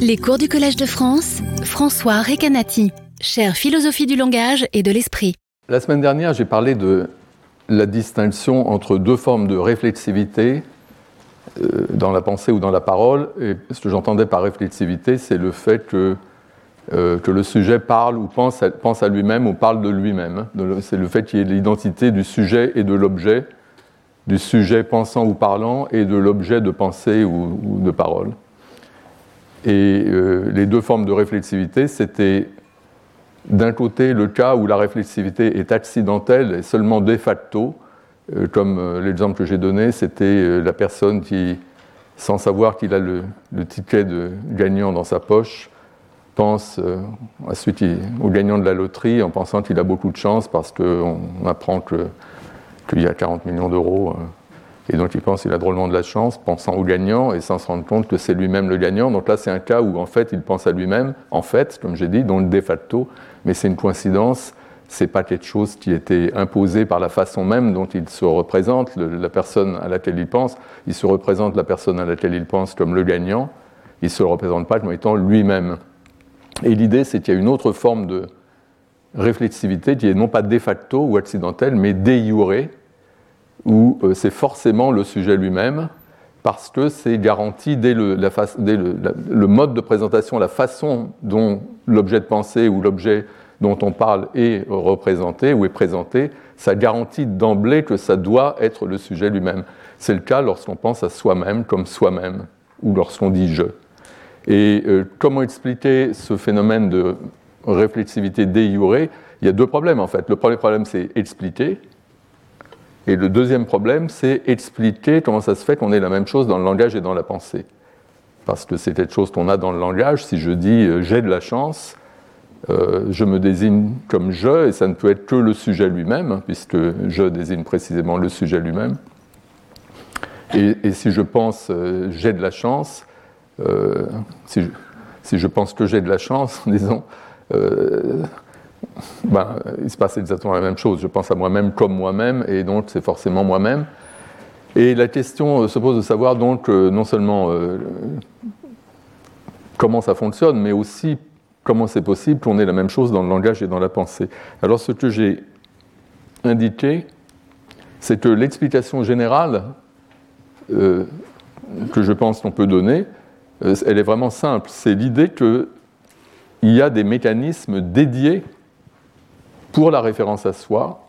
Les cours du Collège de France, François Recanati, chère philosophie du langage et de l'esprit. La semaine dernière, j'ai parlé de la distinction entre deux formes de réflexivité euh, dans la pensée ou dans la parole. Et ce que j'entendais par réflexivité, c'est le fait que, euh, que le sujet parle ou pense à, lui-même ou parle de lui-même. C'est le fait qu'il y ait l'identité du sujet et de l'objet, du sujet pensant ou parlant et de l'objet de pensée ou, de parole. Et euh, les deux formes de réflexivité, c'était d'un côté le cas où la réflexivité est accidentelle et seulement de facto, euh, comme euh, l'exemple que j'ai donné, c'était la personne qui, sans savoir qu'il a le, le, ticket de gagnant dans sa poche, pense ensuite au gagnant de la loterie en pensant qu'il a beaucoup de chance parce qu'on apprend qu'il y a 40 millions d'euros. Et donc il pense qu'il a drôlement de la chance, pensant au gagnant et sans se rendre compte que c'est lui-même le gagnant. Donc là, c'est un cas où en fait il pense à lui-même, en fait, comme j'ai dit, donc de facto, mais c'est une coïncidence. C'est pas quelque chose qui était imposé par la façon même dont il se représente, la personne à laquelle il pense. Il se représente la personne à laquelle il pense comme le gagnant. Il ne se le représente pas comme étant lui-même. Et l'idée, c'est qu'il y a une autre forme de réflexivité qui est non pas de facto ou accidentelle, mais de où euh, c'est forcément le sujet lui-même, parce que c'est garanti dès, le, mode de présentation, la façon dont l'objet de pensée ou l'objet dont on parle est représenté ou est présenté, ça garantit d'emblée que ça doit être le sujet lui-même. C'est le cas lorsqu'on pense à soi-même comme soi-même, ou lorsqu'on dit je. Et euh, comment expliquer ce phénomène de réflexivité déjurée Il y a deux problèmes en fait. Le premier problème, c'est expliquer. Et le deuxième problème, c'est expliquer comment ça se fait qu'on ait la même chose dans le langage et dans la pensée. Parce que c'est quelque chose qu'on a dans le langage. Si je dis euh, j'ai de la chance, euh, je me désigne comme je, et ça ne peut être que le sujet lui-même, hein, puisque je désigne précisément le sujet lui-même. Et, si je pense euh, j'ai de la chance, si, je, si, je, pense que j'ai de la chance, disons, ben, il se passe exactement la même chose. Je pense à moi-même comme moi-même, et donc c'est forcément moi-même. Et la question se pose de savoir donc non seulement comment ça fonctionne, mais aussi comment c'est possible qu'on ait la même chose dans le langage et dans la pensée. Alors ce que j'ai indiqué, c'est que l'explication générale euh, que je pense qu'on peut donner, euh, elle est vraiment simple. C'est l'idée qu'il y a des mécanismes dédiés pour la référence à soi,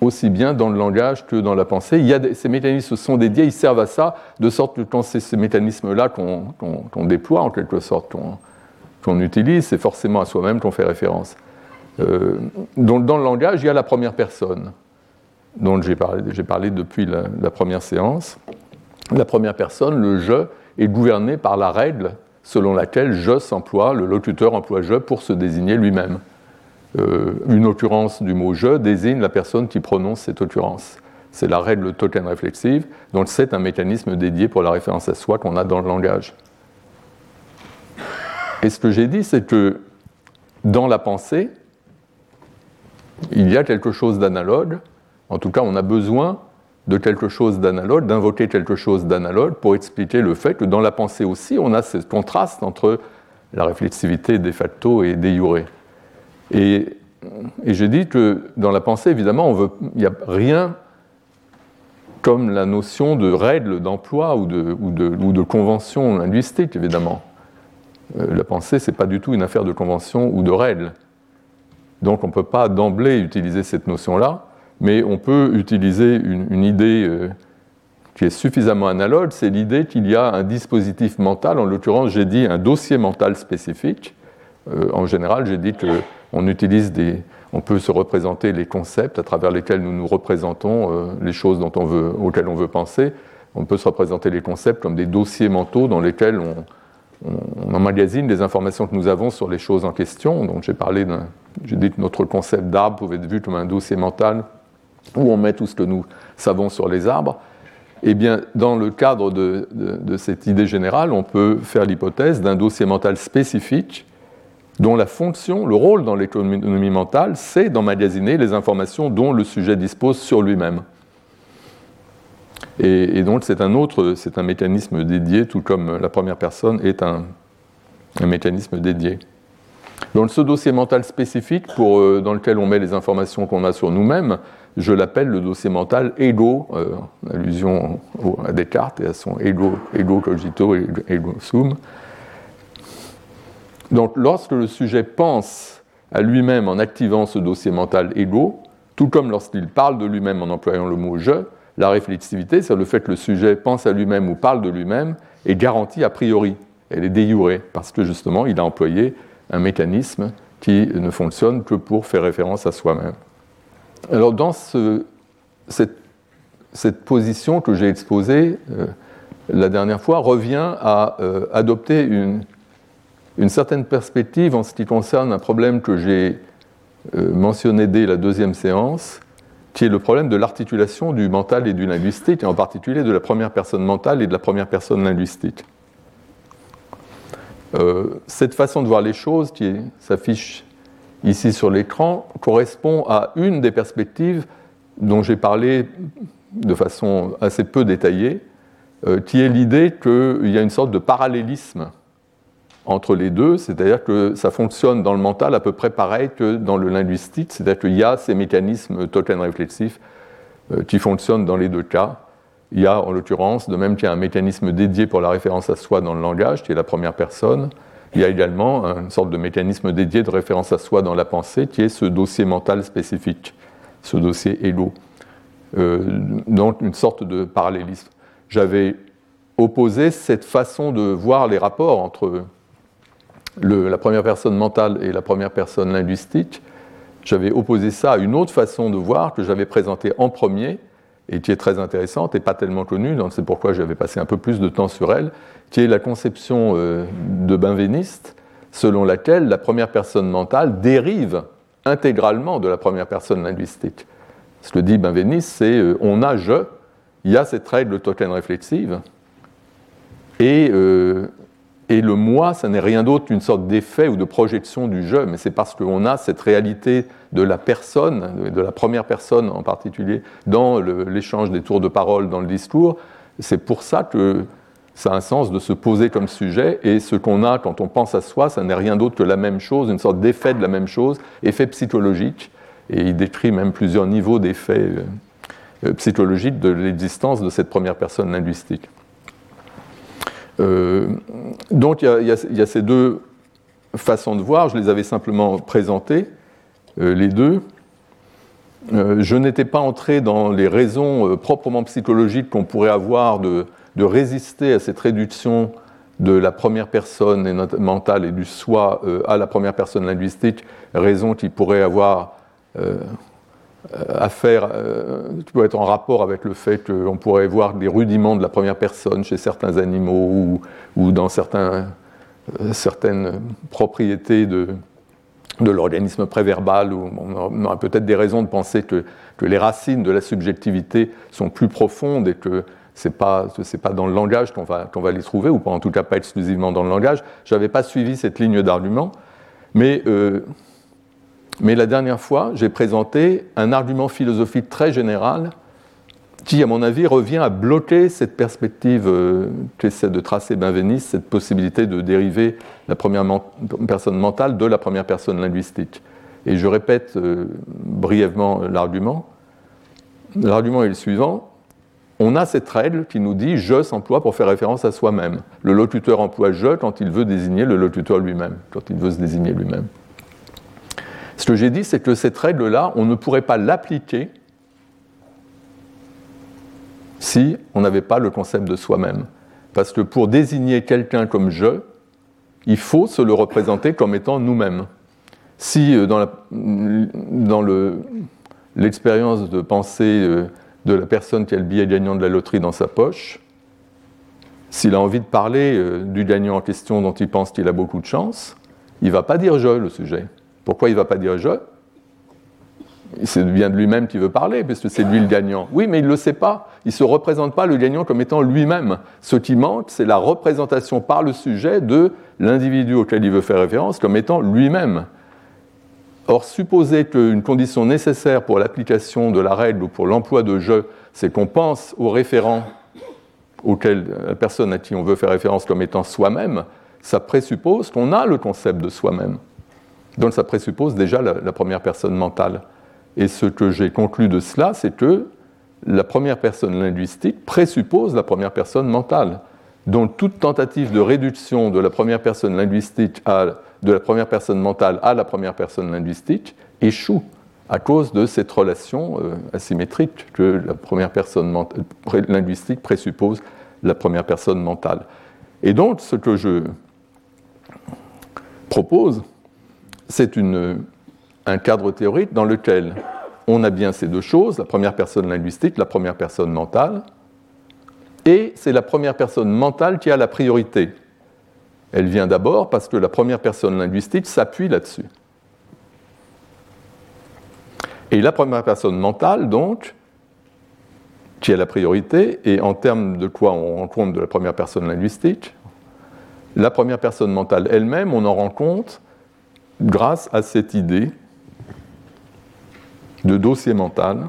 aussi bien dans le langage que dans la pensée. Il y a des, ces mécanismes sont dédiés, ils servent à ça, de sorte que quand c'est ces mécanismes-là qu'on qu qu déploie, en quelque sorte, qu'on utilise, c'est forcément à soi-même qu'on fait référence. Euh, dans le langage, il y a la première personne, dont j'ai parlé, parlé, depuis la, la, première séance. La première personne, le je, est gouverné par la règle selon laquelle je s'emploie, le locuteur emploie je pour se désigner lui-même. Euh, une occurrence du mot je désigne la personne qui prononce cette occurrence. C'est la règle token réflexive, donc c'est un mécanisme dédié pour la référence à soi qu'on a dans le langage. Et ce que j'ai dit, c'est que dans la pensée, il y a quelque chose d'analogue. En tout cas, on a besoin de quelque chose d'analogue, d'invoquer quelque chose d'analogue pour expliquer le fait que dans la pensée aussi, on a ce contraste entre la réflexivité de facto et de jure. Et, j'ai dit que dans la pensée, évidemment, il n'y a rien comme la notion de règle d'emploi ou de, ou, de, ou de convention linguistique, évidemment. Euh, la pensée, ce n'est pas du tout une affaire de convention ou de règles. Donc on ne peut pas d'emblée utiliser cette notion-là, mais on peut utiliser une, idée euh, qui est suffisamment analogue, c'est l'idée qu'il y a un dispositif mental, en l'occurrence j'ai dit un dossier mental spécifique. Euh, en général, j'ai dit qu'on utilise des, on peut se représenter les concepts à travers lesquels nous nous représentons euh, les choses dont on veut, auxquelles on veut penser. On peut se représenter les concepts comme des dossiers mentaux dans lesquels on, on emmagasine les informations que nous avons sur les choses en question. Donc j'ai parlé j'ai dit que notre concept d'arbre pouvait être vu comme un dossier mental où on met tout ce que nous savons sur les arbres. Eh bien, dans le cadre de, de cette idée générale, on peut faire l'hypothèse d'un dossier mental spécifique dont la fonction, le rôle dans l'économie mentale, c'est d'emmagasiner les informations dont le sujet dispose sur lui-même. Et, donc c'est un autre, c'est un mécanisme dédié, tout comme la première personne est un mécanisme dédié. Dans ce dossier mental spécifique euh, dans lequel on met les informations qu'on a sur nous-mêmes, je l'appelle le dossier mental ego, euh, en allusion à Descartes et à son ego, ego cogito et ego sum. Donc lorsque le sujet pense à lui-même en activant ce dossier mental ego, tout comme lorsqu'il parle de lui-même en employant le mot je, la réflexivité, c'est le fait que le sujet pense à lui-même ou parle de lui-même, est garantie a priori. Elle est déjurée, parce que justement, il a employé un mécanisme qui ne fonctionne que pour faire référence à soi-même. Alors, dans cette, position que j'ai exposée euh, la dernière fois, revient à euh, adopter une, une certaine perspective en ce qui concerne un problème que j'ai euh, mentionné dès la deuxième séance, qui est le problème de l'articulation du mental et du linguistique, et en particulier de la première personne mentale et de la première personne linguistique. Euh, cette façon de voir les choses, qui s'affiche ici sur l'écran, correspond à une des perspectives dont j'ai parlé de façon assez peu détaillée, euh, qui est l'idée qu'il y a une sorte de parallélisme entre les deux, c'est-à-dire que ça fonctionne dans le mental à peu près pareil que dans le linguistique, c'est-à-dire qu'il y a ces mécanismes token réflexifs euh, qui fonctionnent dans les deux cas. Il y a en l'occurrence, de même qu'il y a un mécanisme dédié pour la référence à soi dans le langage, qui est la première personne, il y a également une sorte de mécanisme dédié de référence à soi dans la pensée, qui est ce dossier mental spécifique, ce dossier ego. Euh, donc une sorte de parallélisme. J'avais opposé cette façon de voir les rapports entre la première personne mentale et la première personne linguistique, j'avais opposé ça à une autre façon de voir que j'avais présentée en premier et qui est très intéressante et pas tellement connue, donc c'est pourquoi j'avais passé un peu plus de temps sur elle, qui est la conception euh, de Benveniste, selon laquelle la première personne mentale dérive intégralement de la première personne linguistique. Ce que dit Benveniste, c'est euh, on a je, il y a cette règle token réflexive, et euh, et le moi, ça n'est rien d'autre qu'une sorte d'effet ou de projection du je, mais c'est parce qu'on a cette réalité de la personne, de la première personne en particulier, dans l'échange des tours de parole dans le discours. C'est pour ça que ça a un sens de se poser comme sujet, et ce qu'on a quand on pense à soi, ça n'est rien d'autre que la même chose, une sorte d'effet de la même chose, effet psychologique, et il décrit même plusieurs niveaux d'effets euh, psychologiques de l'existence de cette première personne linguistique. Euh, donc il y, a ces deux façons de voir, je les avais simplement présentées, euh, les deux. Euh, je n'étais pas entré dans les raisons proprement psychologiques qu'on pourrait avoir de, résister à cette réduction de la première personne mentale et du soi à la première personne linguistique, raison qui pourrait avoir à faire, euh, qui peut être en rapport avec le fait qu'on pourrait voir des rudiments de la première personne chez certains animaux ou, dans euh, certaines propriétés de, l'organisme préverbal, où on aurait peut-être des raisons de penser que, les racines de la subjectivité sont plus profondes et que ce n'est pas, pas dans le langage qu'on va, qu'on va les trouver, ou pas en tout cas pas exclusivement dans le langage. Je n'avais pas suivi cette ligne d'argument, mais mais la dernière fois, j'ai présenté un argument philosophique très général qui, à mon avis, revient à bloquer cette perspective euh, qu'essaie de tracer Benveniste, cette possibilité de dériver la première personne mentale de la première personne linguistique. Et je répète euh, brièvement l'argument. L'argument est le suivant. On a cette règle qui nous dit je s'emploie pour faire référence à soi-même. Le locuteur emploie je quand il veut désigner le locuteur lui-même, quand il veut se désigner lui-même. Ce que j'ai dit, c'est que cette règle-là, on ne pourrait pas l'appliquer si on n'avait pas le concept de soi-même. Parce que pour désigner quelqu'un comme je, il faut se le représenter comme étant nous-mêmes. Si euh, dans, l'expérience de pensée euh, de la personne qui a le billet gagnant de la loterie dans sa poche, s'il a envie de parler euh, du gagnant en question dont il pense qu'il a beaucoup de chance, il ne va pas dire je, le sujet. Pourquoi il ne va pas dire je? C'est bien de lui-même qui veut parler, parce c'est lui le gagnant. Oui, mais il ne le sait pas. Il ne se représente pas le gagnant comme étant lui-même. Ce qui manque, c'est la représentation par le sujet de l'individu auquel il veut faire référence comme étant lui-même. Or, supposer qu'une condition nécessaire pour l'application de la règle ou pour l'emploi de je, c'est qu'on pense au référent auquel la personne à qui on veut faire référence comme étant soi-même, ça présuppose qu'on a le concept de soi-même. Donc ça présuppose déjà la, première personne mentale. Et ce que j'ai conclu de cela, c'est que la première personne linguistique présuppose la première personne mentale. Donc toute tentative de réduction de la première personne linguistique à, de la première personne mentale à la première personne linguistique échoue à cause de cette relation euh, asymétrique que la première personne linguistique présuppose la première personne mentale. Et donc ce que je propose, c'est un cadre théorique dans lequel on a bien ces deux choses, la première personne linguistique, la première personne mentale, et c'est la première personne mentale qui a la priorité. Elle vient d'abord parce que la première personne linguistique s'appuie là-dessus. Et la première personne mentale, donc, qui a la priorité, et en termes de quoi on rend compte de la première personne linguistique, la première personne mentale elle-même, on en rend compte grâce à cette idée de dossier mental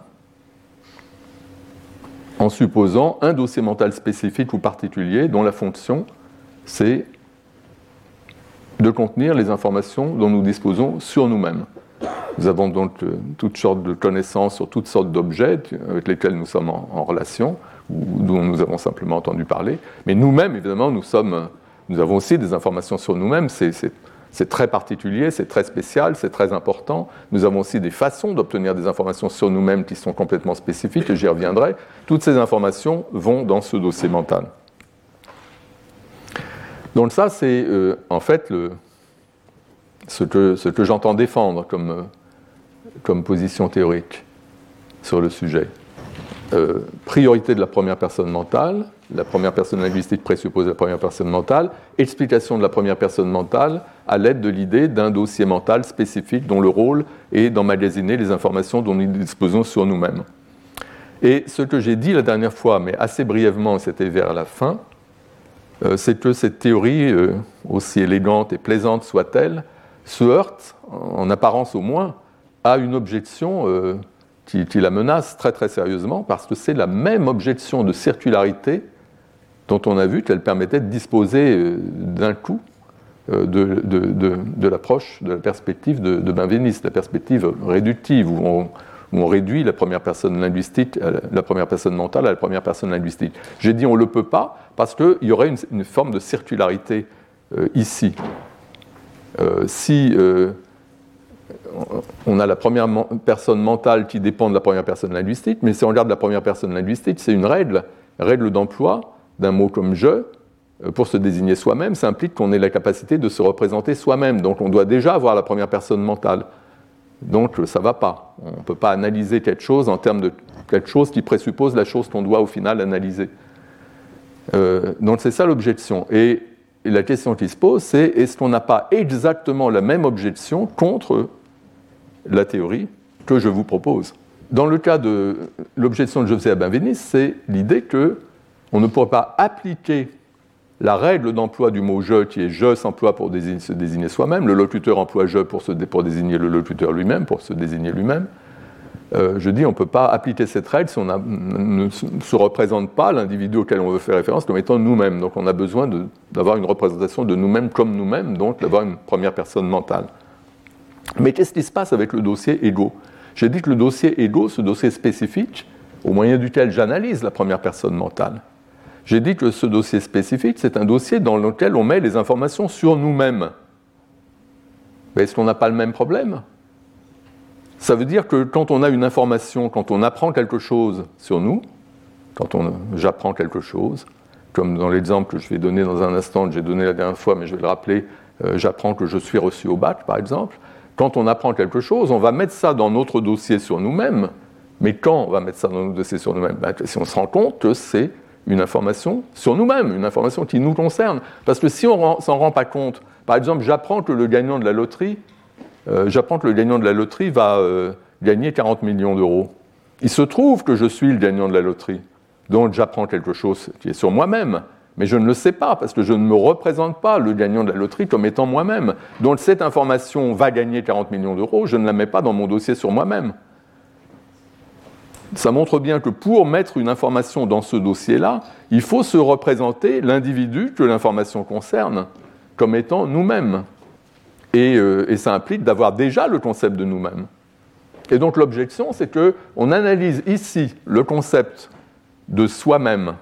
en supposant un dossier mental spécifique ou particulier dont la fonction, c'est de contenir les informations dont nous disposons sur nous-mêmes. Nous avons donc euh, toutes sortes de connaissances sur toutes sortes d'objets avec lesquels nous sommes en, relation, ou dont nous avons simplement entendu parler. Mais nous-mêmes, évidemment, nous, sommes, nous avons aussi des informations sur nous-mêmes. C'est c'est très particulier, c'est très spécial, c'est très important. Nous avons aussi des façons d'obtenir des informations sur nous-mêmes qui sont complètement spécifiques, et j'y reviendrai. Toutes ces informations vont dans ce dossier mental. Donc ça, c'est euh, en fait ce que, j'entends défendre comme, euh, comme position théorique sur le sujet. Euh, priorité de la première personne mentale, la première personne linguistique présuppose la première personne mentale, explication de la première personne mentale à l'aide de l'idée d'un dossier mental spécifique dont le rôle est d'emmagasiner les informations dont nous disposons sur nous-mêmes. Et ce que j'ai dit la dernière fois, mais assez brièvement, c'était vers la fin, euh, c'est que cette théorie, euh, aussi élégante et plaisante soit-elle, se heurte, en apparence au moins, à une objection qui, la menace très très sérieusement parce que c'est la même objection de circularité dont on a vu qu'elle permettait de disposer euh, d'un coup euh, de, l'approche, de la perspective de, Benveniste, la perspective réductive, où on, réduit la première personne linguistique, la première personne mentale à la première personne linguistique. J'ai dit on ne le peut pas parce qu'il y aurait une, forme de circularité euh, ici. si on a la première personne mentale qui dépend de la première personne linguistique, mais si on regarde la première personne linguistique, c'est une règle, règle d'emploi d'un mot comme je, euh, pour se désigner soi-même, ça implique qu'on ait la capacité de se représenter soi-même. Donc on doit déjà avoir la première personne mentale. Donc ça ne va pas. On ne peut pas analyser quelque chose en termes de quelque chose qui présuppose la chose qu'on doit au final analyser. Euh, donc c'est ça l'objection. Et, la question qui se pose, c'est est-ce qu'on n'a pas exactement la même objection contre la théorie que je vous propose? Dans le cas de l'objection de José Benveniste, c'est l'idée que on ne pourrait pas appliquer la règle d'emploi du mot je, qui est je s'emploie pour se désigner soi-même, le locuteur emploie je pour, désigner le locuteur lui-même, pour se désigner lui-même. Euh, je dis on ne peut pas appliquer cette règle si on ne se représente pas l'individu auquel on veut faire référence comme étant nous-mêmes. Donc on a besoin d'avoir une représentation de nous-mêmes comme nous-mêmes, donc d'avoir une première personne mentale. Mais qu'est-ce qui se passe avec le dossier ego? J'ai dit que le dossier ego, ce dossier spécifique, au moyen duquel j'analyse la première personne mentale, j'ai dit que ce dossier spécifique, c'est un dossier dans lequel on met les informations sur nous-mêmes. Mais est-ce qu'on n'a pas le même problème? Ça veut dire que quand on a une information, quand on apprend quelque chose sur nous, quand j'apprends quelque chose, comme dans l'exemple que je vais donner dans un instant, que j'ai donné la dernière fois, mais je vais le rappeler, euh, j'apprends que je suis reçu au bac, par exemple, quand on apprend quelque chose, on va mettre ça dans notre dossier sur nous-mêmes. Mais quand on va mettre ça dans notre dossier sur nous-mêmes? Ben, Si on se rend compte que c'est une information sur nous-mêmes, une information qui nous concerne. Parce que si on s'en rend pas compte, par exemple, j'apprends que le gagnant de la loterie, euh, j'apprends que le gagnant de la loterie va euh, gagner 40 millions d'euros. Il se trouve que je suis le gagnant de la loterie. Donc j'apprends quelque chose qui est sur moi-même mais je ne le sais pas parce que je ne me représente pas le gagnant de la loterie comme étant moi-même. Donc cette information va gagner 40 millions d'euros, je ne la mets pas dans mon dossier sur moi-même. Ça montre bien que pour mettre une information dans ce dossier-là, il faut se représenter l'individu que l'information concerne. comme étant nous-mêmes. Et, et, ça implique d'avoir déjà le concept de nous-mêmes. Et donc l'objection, c'est qu'on analyse ici le concept de soi-même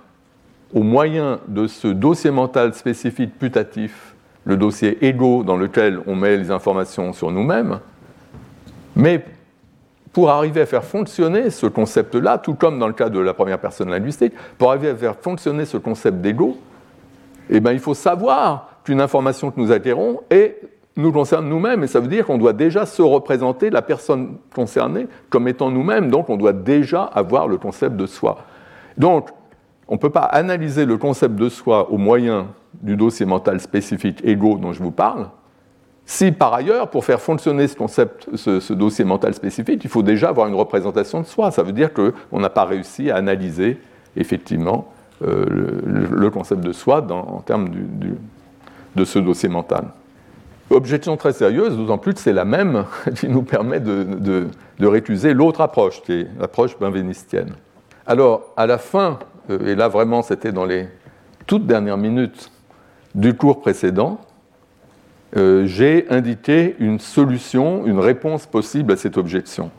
au moyen de ce dossier mental spécifique putatif, le dossier ego dans lequel on met les informations sur nous-mêmes, mais pour arriver à faire fonctionner ce concept-là, tout comme dans le cas de la première personne linguistique, pour arriver à faire fonctionner ce concept d'ego, eh ben, il faut savoir qu'une information que nous acquérons est nous concerne nous-mêmes, et ça veut dire qu'on doit déjà se représenter la personne concernée comme étant nous-mêmes, donc on doit déjà avoir le concept de soi. Donc, on ne peut pas analyser le concept de soi au moyen du dossier mental spécifique ego dont je vous parle, si par ailleurs, pour faire fonctionner ce concept, ce, dossier mental spécifique, il faut déjà avoir une représentation de soi. Ça veut dire qu'on n'a pas réussi à analyser effectivement euh, le, concept de soi en termes de ce dossier mental. Objection très sérieuse, d'autant plus que c'est la même qui nous permet de, récuser l'autre approche, qui est l'approche benvenistienne. Alors, à la fin, euh, et là vraiment c'était dans les toutes dernières minutes du cours précédent, euh, j'ai indiqué une solution, une réponse possible à cette objection.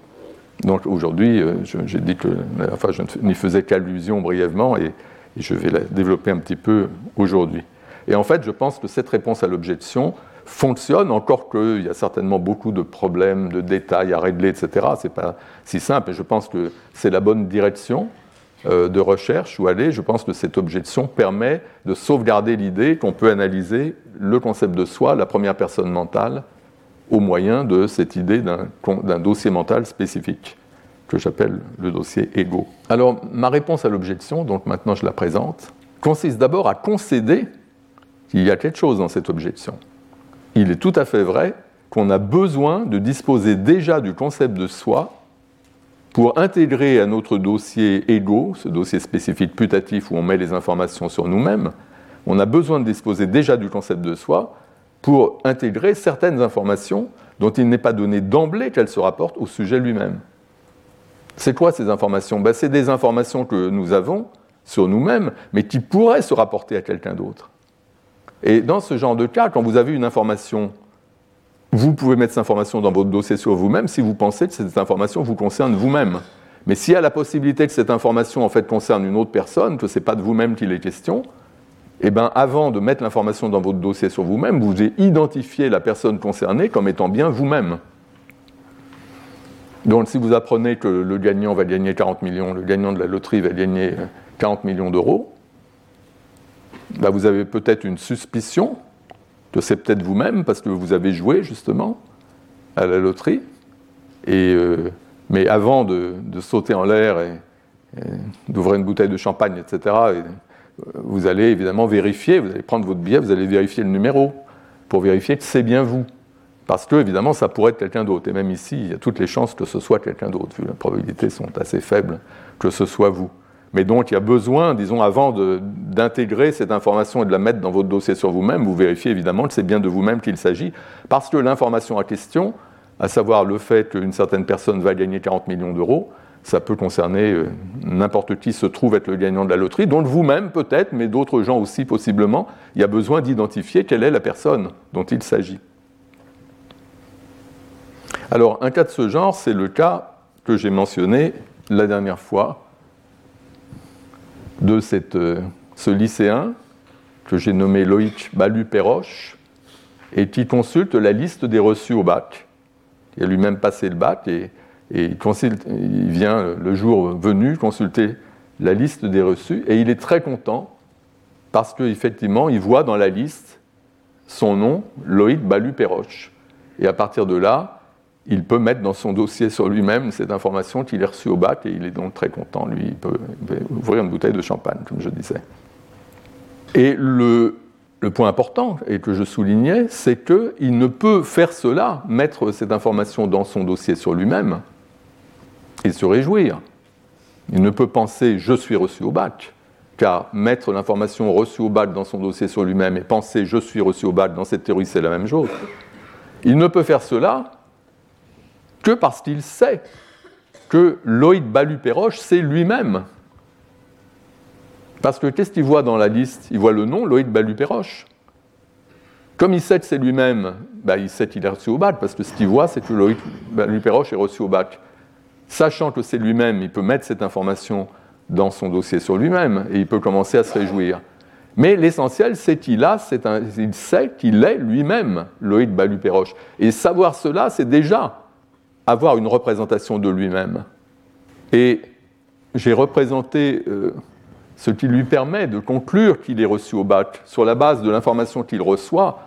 Donc aujourd'hui, euh, j'ai dit que enfin, je n'y faisais qu'allusion brièvement et, je vais la développer un petit peu aujourd'hui. Et en fait, je pense que cette réponse à l'objection, fonctionne, encore qu'il y a certainement beaucoup de problèmes, de détails à régler, etc. Ce n'est pas si simple, et je pense que c'est la bonne direction de recherche où aller. Je pense que cette objection permet de sauvegarder l'idée qu'on peut analyser le concept de soi, la première personne mentale, au moyen de cette idée d'un dossier mental spécifique que j'appelle le dossier ego. Alors, ma réponse à l'objection, donc maintenant je la présente, consiste d'abord à concéder qu'il y a quelque chose dans cette objection il est tout à fait vrai qu'on a besoin de disposer déjà du concept de soi pour intégrer à notre dossier ego, ce dossier spécifique putatif où on met les informations sur nous-mêmes, on a besoin de disposer déjà du concept de soi pour intégrer certaines informations dont il n'est pas donné d'emblée qu'elles se rapportent au sujet lui-même. C'est quoi ces informations? Ben, C'est des informations que nous avons sur nous-mêmes, mais qui pourraient se rapporter à quelqu'un d'autre. Et dans ce genre de cas, quand vous avez une information, vous pouvez mettre cette information dans votre dossier sur vous-même si vous pensez que cette information vous concerne vous-même. Mais s'il y a la possibilité que cette information en fait concerne une autre personne, que ce n'est pas de vous-même qu'il est question, eh bien, avant de mettre l'information dans votre dossier sur vous-même, vous devez identifier la personne concernée comme étant bien vous-même. Donc, si vous apprenez que le gagnant va gagner 40 millions, le gagnant de la loterie va gagner 40 millions d'euros, bah, vous avez peut-être une suspicion que c'est peut-être vous-même parce que vous avez joué justement à la loterie. Et, euh, mais avant de, sauter en l'air et, d'ouvrir une bouteille de champagne, etc., euh, vous allez évidemment vérifier, vous allez prendre votre billet, vous allez vérifier le numéro pour vérifier que c'est bien vous. Parce que, évidemment, ça pourrait être quelqu'un d'autre. Et même ici, il y a toutes les chances que ce soit quelqu'un d'autre, vu que les probabilités sont assez faibles que ce soit vous. Mais donc, il y a besoin, disons, avant d'intégrer cette information et de la mettre dans votre dossier sur vous-même, vous vérifiez évidemment que c'est bien de vous-même qu'il s'agit, parce que l'information en question, à savoir le fait qu'une certaine personne va gagner 40 millions d'euros, ça peut concerner euh, n'importe qui se trouve être le gagnant de la loterie, donc vous-même peut-être, mais d'autres gens aussi possiblement, il y a besoin d'identifier quelle est la personne dont il s'agit. Alors, un cas de ce genre, c'est le cas que j'ai mentionné la dernière fois, de euh, ce lycéen que j'ai nommé Loïc Balu-Perroche et qui consulte la liste des reçus au bac. Il a lui-même passé le bac et, il, il, vient le jour venu consulter la liste des reçus et il est très content parce qu'effectivement, il voit dans la liste son nom, Loïc Balu-Perroche. Et à partir de là, il peut mettre dans son dossier sur lui-même cette information qu'il a reçue au bac et il est donc très content. Lui, il peut, ouvrir une bouteille de champagne, comme je disais. Et le, point important, et que je soulignais, c'est qu'il ne peut faire cela, mettre cette information dans son dossier sur lui-même et se réjouir. Il ne peut penser je suis reçu au bac, car mettre l'information reçue au bac dans son dossier sur lui-même et penser je suis reçu au bac dans cette théorie, c'est la même chose. Il ne peut faire cela que parce qu'il sait que Lloyd Balu-Perroche, c'est lui-même. Parce que qu'est-ce qu'il voit dans la liste? Il voit le nom Lloyd Balu-Perroche. Comme I7 c'est lui-même, I7 il est reçu au bac, parce que ce qu'il voit, c'est que Loïc Baluperoche est reçu au bac. Sachant que c'est lui-même, il peut mettre cette information dans son dossier sur lui-même et il peut commencer à se réjouir. Mais l'essentiel, c'est qu'il a, il sait qu'il est lui-même Loïc Baluperoche. Et savoir cela, c'est déjà avoir une représentation de lui-même. Et j'ai représenté euh, ce qui lui permet de conclure qu'il est reçu au bac sur la base de l'information qu'il reçoit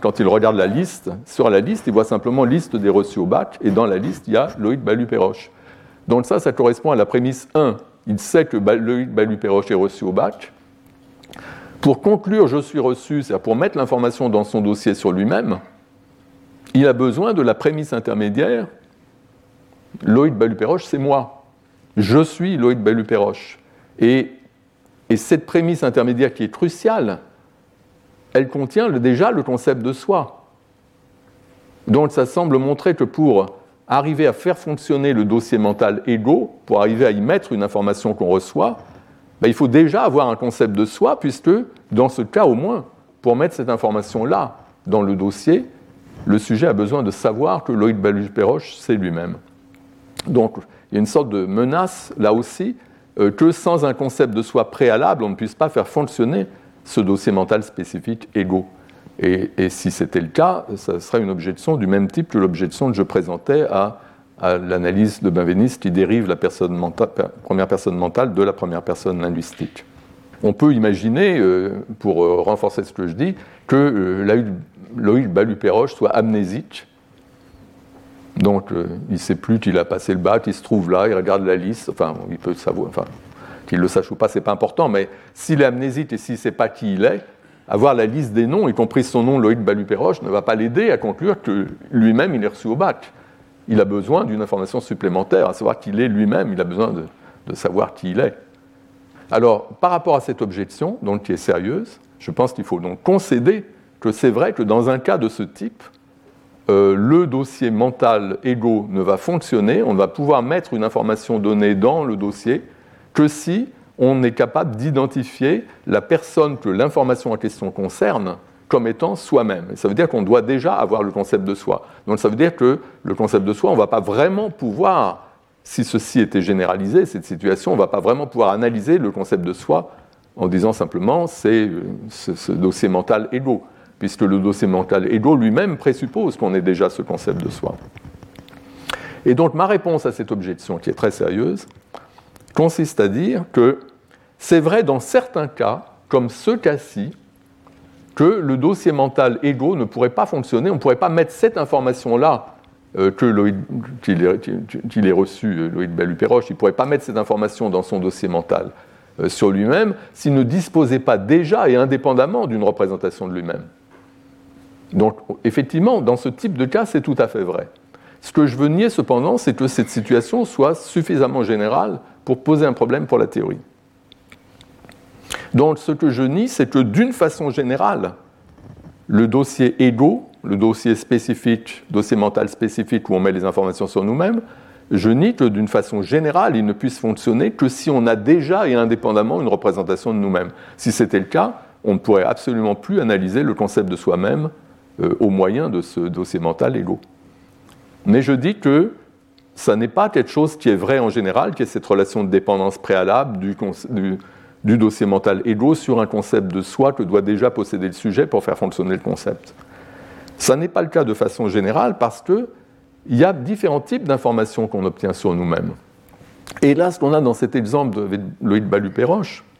quand il regarde la liste. Sur la liste, il voit simplement liste des reçus au bac, et dans la liste, il y a Loïc Balu-Perroche. Donc ça, ça correspond à la prémisse 1. Il sait que Loïc Balu-Perroche est reçu au bac. Pour conclure je suis reçu, c'est-à-dire pour mettre l'information dans son dossier sur lui-même, il a besoin de la prémisse intermédiaire. Loïc Balu-Perroche, c'est moi. Je suis Loïc Balu-Perroche. Et et cette prémisse intermédiaire qui est cruciale, elle contient déjà le concept de soi. Donc ça semble montrer que pour arriver à faire fonctionner le dossier mental ego, pour arriver à y mettre une information qu'on reçoit, ben, il faut déjà avoir un concept de soi, puisque dans ce cas au moins, pour mettre cette information-là dans le dossier, le sujet a besoin de savoir que Loïc Baluch-Perroche, c'est lui-même. Donc il y a une sorte de menace là aussi euh, que sans un concept de soi préalable, on ne puisse pas faire fonctionner ce dossier mental spécifique ego. Et, si c'était le cas, ça serait une objection du même type que l'objection que je présentais à, l'analyse de Benveniste qui dérive la première personne mentale de la première personne linguistique. On peut imaginer, euh, pour euh, renforcer ce que je dis, que Loïc Balu-Perroche soit amnésique donc, euh, il ne sait plus qu'il a passé le bac, il se trouve là, il regarde la liste, enfin, il peut savoir, qu'il le sache ou pas, c'est pas important, mais s'il est amnésique et s'il ne sait pas qui il est, avoir la liste des noms, y compris son nom, Loïc Baluperroche, ne va pas l'aider à conclure que lui-même, il est reçu au bac. Il a besoin d'une information supplémentaire, à savoir qu'il est lui-même, il a besoin de, de, savoir qui il est. Alors, par rapport à cette objection, donc qui est sérieuse, je pense qu'il faut donc concéder que c'est vrai que dans un cas de ce type, euh, le dossier mental ego ne va fonctionner, on va pouvoir mettre une information donnée dans le dossier que si on est capable d'identifier la personne que l'information en question concerne comme étant soi-même. Ça veut dire qu'on doit déjà avoir le concept de soi. Donc ça veut dire que le concept de soi, on ne va pas vraiment pouvoir, si ceci était généralisé, cette situation, on ne va pas vraiment pouvoir analyser le concept de soi en disant simplement c'est euh, ce dossier mental ego puisque le dossier mental ego lui-même présuppose qu'on ait déjà ce concept de soi. Et donc ma réponse à cette objection, qui est très sérieuse, consiste à dire que c'est vrai dans certains cas, comme ce cas-ci, que le dossier mental ego ne pourrait pas fonctionner, on ne pourrait pas mettre cette information-là euh, qu'il ait, reçu, euh, Loïc il ne pourrait pas mettre cette information dans son dossier mental euh, sur lui-même s'il ne disposait pas déjà et indépendamment d'une représentation de lui-même. Donc, effectivement, dans ce type de cas, c'est tout à fait vrai. Ce que je veux nier cependant, c'est que cette situation soit suffisamment générale pour poser un problème pour la théorie. Donc, ce que je nie, c'est que d'une façon générale, le dossier ego, le dossier spécifique, dossier mental spécifique où on met les informations sur nous-mêmes, je nie que d'une façon générale, il ne puisse fonctionner que si on a déjà et indépendamment une représentation de nous-mêmes. Si c'était le cas, on ne pourrait absolument plus analyser le concept de soi-même au moyen de ce dossier mental ego. Mais je dis que ça n'est pas quelque chose qui est vrai en général, qui est cette relation de dépendance préalable du, dossier mental ego sur un concept de soi que doit déjà posséder le sujet pour faire fonctionner le concept. Ça n'est pas le cas de façon générale parce qu'il y a différents types d'informations qu'on obtient sur nous-mêmes. Et là, ce qu'on a dans cet exemple de Loïc Balu-Perroche, euh,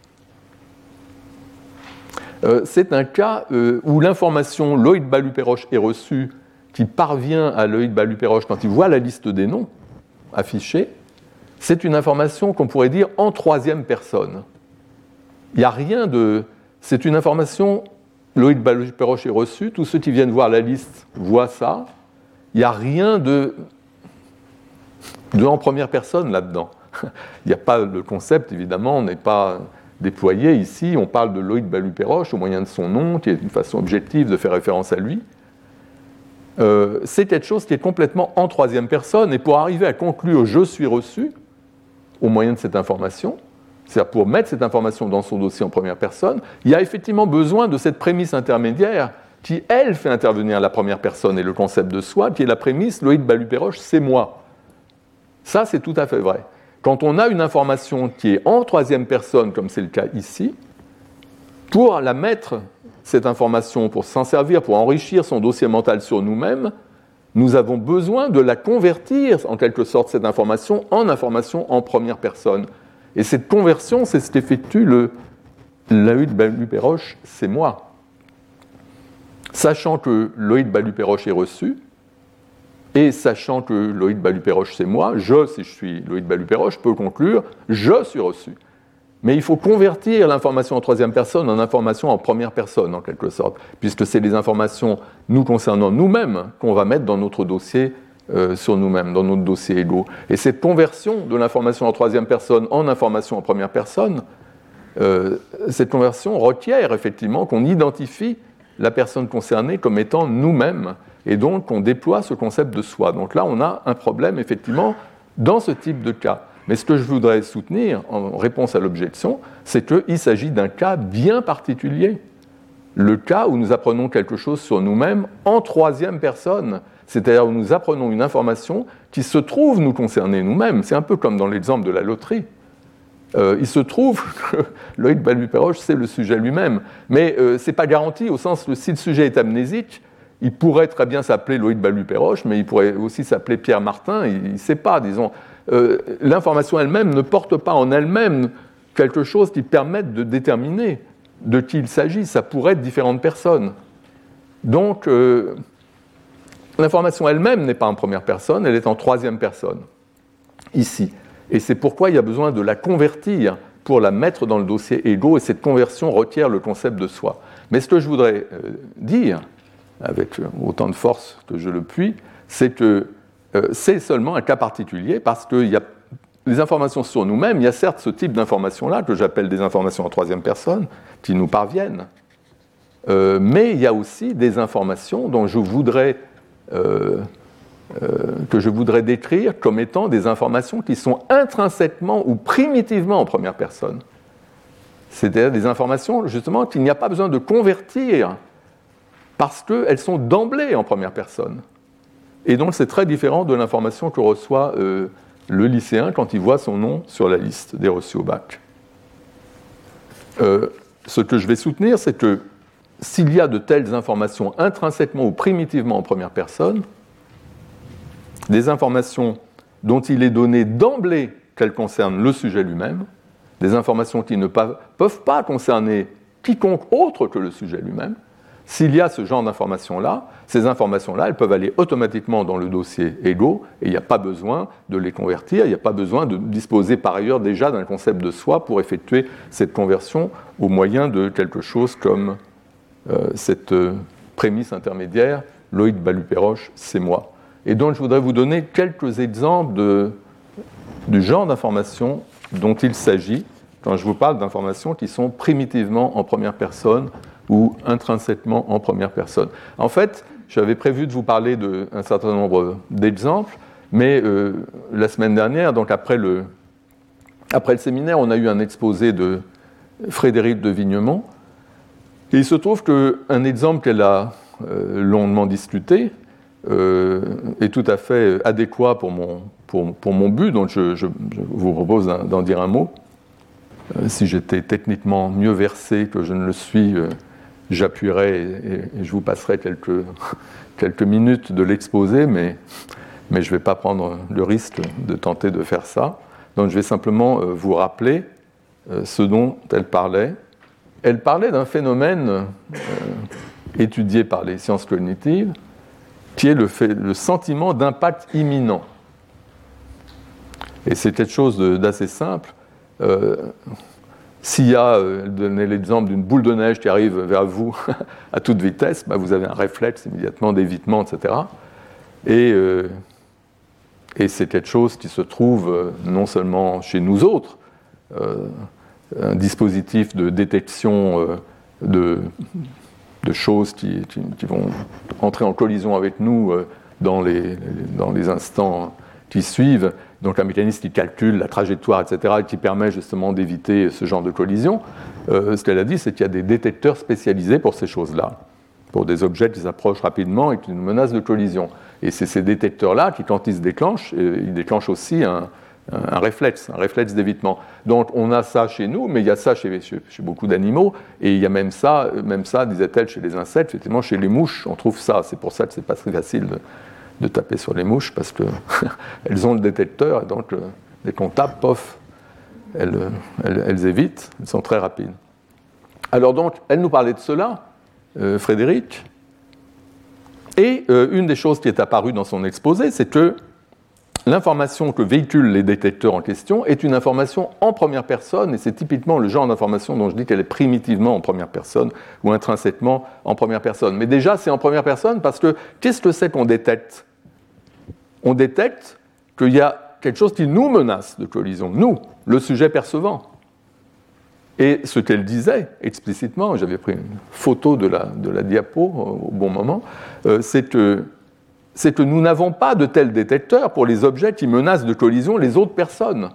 c'est un cas euh, où l'information Lloyd Baluperoche est reçue, qui parvient à Lloyd Baluperoche quand il voit la liste des noms affichés. C'est une information qu'on pourrait dire en troisième personne. Il n'y a rien de. C'est une information, Lloyd Baluperoche est reçu, tous ceux qui viennent voir la liste voient ça. Il n'y a rien de, de en première personne là-dedans. Il n'y a pas le concept, évidemment, on n'est pas déployé ici. On parle de Loïc Baluperoche au moyen de son nom, qui est une façon objective de faire référence à lui. Euh, c'est quelque chose qui est complètement en troisième personne. Et pour arriver à conclure je suis reçu au moyen de cette information, c'est-à-dire pour mettre cette information dans son dossier en première personne, il y a effectivement besoin de cette prémisse intermédiaire qui, elle, fait intervenir la première personne et le concept de soi, qui est la prémisse, Loïc Baluperoche, c'est moi. Ça, c'est tout à fait vrai. Quand on a une information qui est en troisième personne, comme c'est le cas ici, pour la mettre, cette information, pour s'en servir, pour enrichir son dossier mental sur nous-mêmes, nous avons besoin de la convertir, en quelque sorte, cette information en information en première personne. Et cette conversion, c'est ce qu'effectue le Loïd Baluperoche, c'est moi. Sachant que Loïd Baluperoche est reçu, et sachant que Loïd Baluperoche, c'est moi, je, si je suis Loïd Baluperoche, peux conclure je suis reçu. Mais il faut convertir l'information en troisième personne en information en première personne, en quelque sorte, puisque c'est les informations nous concernant nous-mêmes qu'on va mettre dans notre dossier euh, sur nous-mêmes, dans notre dossier égaux. Et cette conversion de l'information en troisième personne en information en première personne, euh, cette conversion requiert effectivement qu'on identifie la personne concernée comme étant nous-mêmes, et donc qu'on déploie ce concept de soi. Donc là, on a un problème effectivement dans ce type de cas. Mais ce que je voudrais soutenir en réponse à l'objection, c'est qu'il s'agit d'un cas bien particulier. Le cas où nous apprenons quelque chose sur nous-mêmes en troisième personne, c'est-à-dire où nous apprenons une information qui se trouve nous concerner nous-mêmes. C'est un peu comme dans l'exemple de la loterie. Euh, il se trouve que Loïc Baluperoche, c'est le sujet lui-même. Mais euh, ce n'est pas garanti au sens que si le sujet est amnésique, il pourrait très bien s'appeler Loïc Baluperoche, mais il pourrait aussi s'appeler Pierre Martin, il ne sait pas, disons. Euh, l'information elle-même ne porte pas en elle-même quelque chose qui permette de déterminer de qui il s'agit. Ça pourrait être différentes personnes. Donc, euh, l'information elle-même n'est pas en première personne, elle est en troisième personne, ici. Et c'est pourquoi il y a besoin de la convertir pour la mettre dans le dossier ego, et cette conversion requiert le concept de soi. Mais ce que je voudrais euh, dire, avec autant de force que je le puis, c'est que euh, c'est seulement un cas particulier parce qu'il y a les informations sur nous-mêmes, il y a certes ce type d'informations-là, que j'appelle des informations en troisième personne, qui nous parviennent, euh, mais il y a aussi des informations dont je voudrais, euh, que je voudrais décrire comme étant des informations qui sont intrinsèquement ou primitivement en première personne. C'est-à-dire des informations, justement, qu'il n'y a pas besoin de convertir parce qu'elles sont d'emblée en première personne. Et donc c'est très différent de l'information que reçoit euh, le lycéen quand il voit son nom sur la liste des reçus au bac. Euh, ce que je vais soutenir, c'est que s'il y a de telles informations intrinsèquement ou primitivement en première personne, des informations dont il est donné d'emblée qu'elles concernent le sujet lui-même, des informations qui ne peuvent pas concerner quiconque autre que le sujet lui-même, s'il y a ce genre d'informations-là, ces informations-là, elles peuvent aller automatiquement dans le dossier ego et il n'y a pas besoin de les convertir, il n'y a pas besoin de disposer par ailleurs déjà d'un concept de soi pour effectuer cette conversion au moyen de quelque chose comme euh, cette euh, prémisse intermédiaire, Loïc Baluperoche, c'est moi. Et donc je voudrais vous donner quelques exemples du genre d'informations dont il s'agit quand je vous parle d'informations qui sont primitivement en première personne ou intrinsèquement en première personne. En fait, j'avais prévu de vous parler d'un certain nombre d'exemples, mais euh, la semaine dernière, donc après le, après le séminaire, on a eu un exposé de Frédéric de Vignemont. Et il se trouve qu'un exemple qu'elle a euh, longuement discuté euh, est tout à fait adéquat pour mon, pour, pour mon but, donc je, je vous propose d'en dire un mot. si j'étais techniquement mieux versé que je ne le suis, j'appuierai et, je vous passerai quelques, quelques minutes de l'exposé, mais, mais je ne vais pas prendre le risque de tenter de faire ça. Donc je vais simplement euh, vous rappeler euh, ce dont elle parlait. Elle parlait d'un phénomène euh, étudié par les sciences cognitives, qui est le, fait, le sentiment d'impact imminent. Et c'est quelque chose d'assez simple. S'il y a, euh, donnez l'exemple d'une boule de neige qui arrive vers vous à toute vitesse, bah, vous avez un réflexe immédiatement d'évitement, etc. Euh, et, c'est quelque chose qui se trouve euh, non seulement chez nous autres, un dispositif de détection de, choses qui, vont entrer en collision avec nous dans les instants qui suivent, donc un mécanisme qui calcule la trajectoire, etc., et qui permet justement d'éviter ce genre de collision. Euh, ce qu'elle a dit, c'est qu'il y a des détecteurs spécialisés pour ces choses-là. pour des objets qui s'approchent rapidement et qui nous menacent de collision. Et c'est ces détecteurs-là qui, quand ils se déclenchent, ils déclenchent aussi un, un réflexe, un réflexe d'évitement. Donc on a ça chez nous, mais il y a ça chez, beaucoup d'animaux, et il y a même ça, même ça, disait-elle, chez les insectes, effectivement, chez les mouches, on trouve ça. C'est pour ça que c'est pas très facile de, taper sur les mouches, parce qu'elles ont le détecteur, et donc dès qu'on tape, pof, elles, évitent, elles sont très rapides. Alors donc, elle nous parlait de cela, euh, Frédéric, et euh, une des choses qui est apparue dans son exposé, c'est que l'information que véhiculent les détecteurs en question est une information en première personne, et c'est typiquement le genre d'information dont je dis qu'elle est primitivement en première personne ou intrinsèquement en première personne. Mais déjà, c'est en première personne parce que qu'est-ce que c'est qu'on détecte? On détecte qu'il y a quelque chose qui nous menace de collision, nous, le sujet percevant. Et ce qu'elle disait explicitement, j'avais pris une photo de la, diapo au bon moment, euh, c'est que c'est que nous n'avons pas de tels détecteurs pour les objets qui menacent de collision les autres personnes.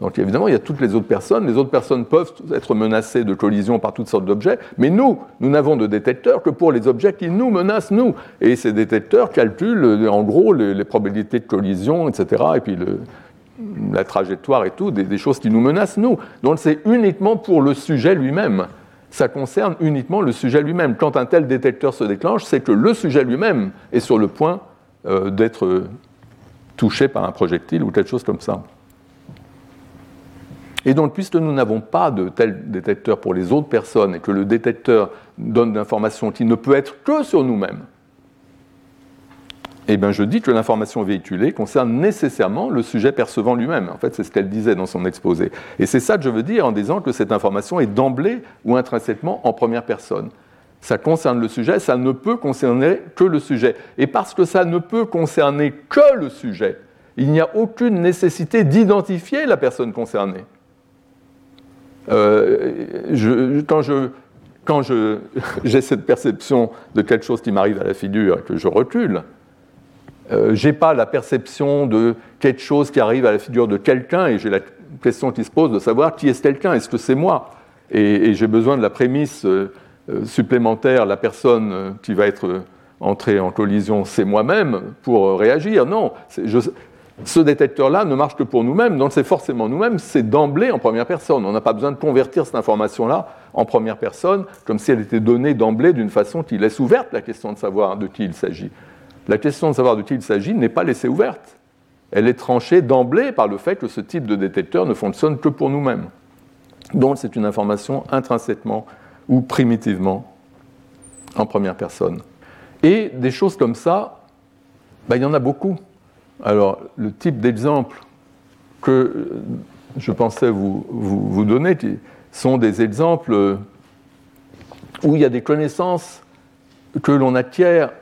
Donc évidemment, il y a toutes les autres personnes. Les autres personnes peuvent être menacées de collision par toutes sortes d'objets, mais nous, nous n'avons de détecteurs que pour les objets qui nous menacent, nous. Et ces détecteurs calculent euh, en gros les, probabilités de collision, etc. Et puis la trajectoire et tout, des, des, choses qui nous menacent, nous. Donc c'est uniquement pour le sujet lui-même. Ça concerne uniquement le sujet lui-même. Quand un tel détecteur se déclenche, c'est que le sujet lui-même est sur le point euh, d'être touché par un projectile ou quelque chose comme ça. Et donc, puisque nous n'avons pas de tel détecteur pour les autres personnes et que le détecteur donne d'informations qui ne peut être que sur nous-mêmes, eh bien, je dis que l'information véhiculée concerne nécessairement le sujet percevant lui-même. En fait, c'est ce qu'elle disait dans son exposé. Et c'est ça que je veux dire en disant que cette information est d'emblée ou intrinsèquement en première personne. Ça concerne le sujet, ça ne peut concerner que le sujet. Et parce que ça ne peut concerner que le sujet, il n'y a aucune nécessité d'identifier la personne concernée. Euh, quand je, quand j'ai cette perception de quelque chose qui m'arrive à la figure et que je recule, euh, j'ai pas la perception de quelque chose qui arrive à la figure de quelqu'un et j'ai la question qui se pose de savoir qui est quelqu'un, est-ce que c'est moi? Et, j'ai besoin de la prémisse euh, euh, supplémentaire, la personne qui va être entrée en collision, c'est moi-même pour réagir. Non, ce détecteur-là ne marche que pour nous-mêmes, donc c'est forcément nous-mêmes, c'est d'emblée en première personne. On n'a pas besoin de convertir cette information-là en première personne, comme si elle était donnée d'emblée d'une façon qui laisse ouverte la question de savoir de qui il s'agit. La question de savoir de qui il s'agit n'est pas laissée ouverte. Elle est tranchée d'emblée par le fait que ce type de détecteur ne fonctionne que pour nous-mêmes. Donc c'est une information intrinsèquement ou primitivement en première personne. Et des choses comme ça, ben, il y en a beaucoup. Alors le type d'exemple que je pensais vous, vous donner sont des exemples où il y a des connaissances que l'on acquiert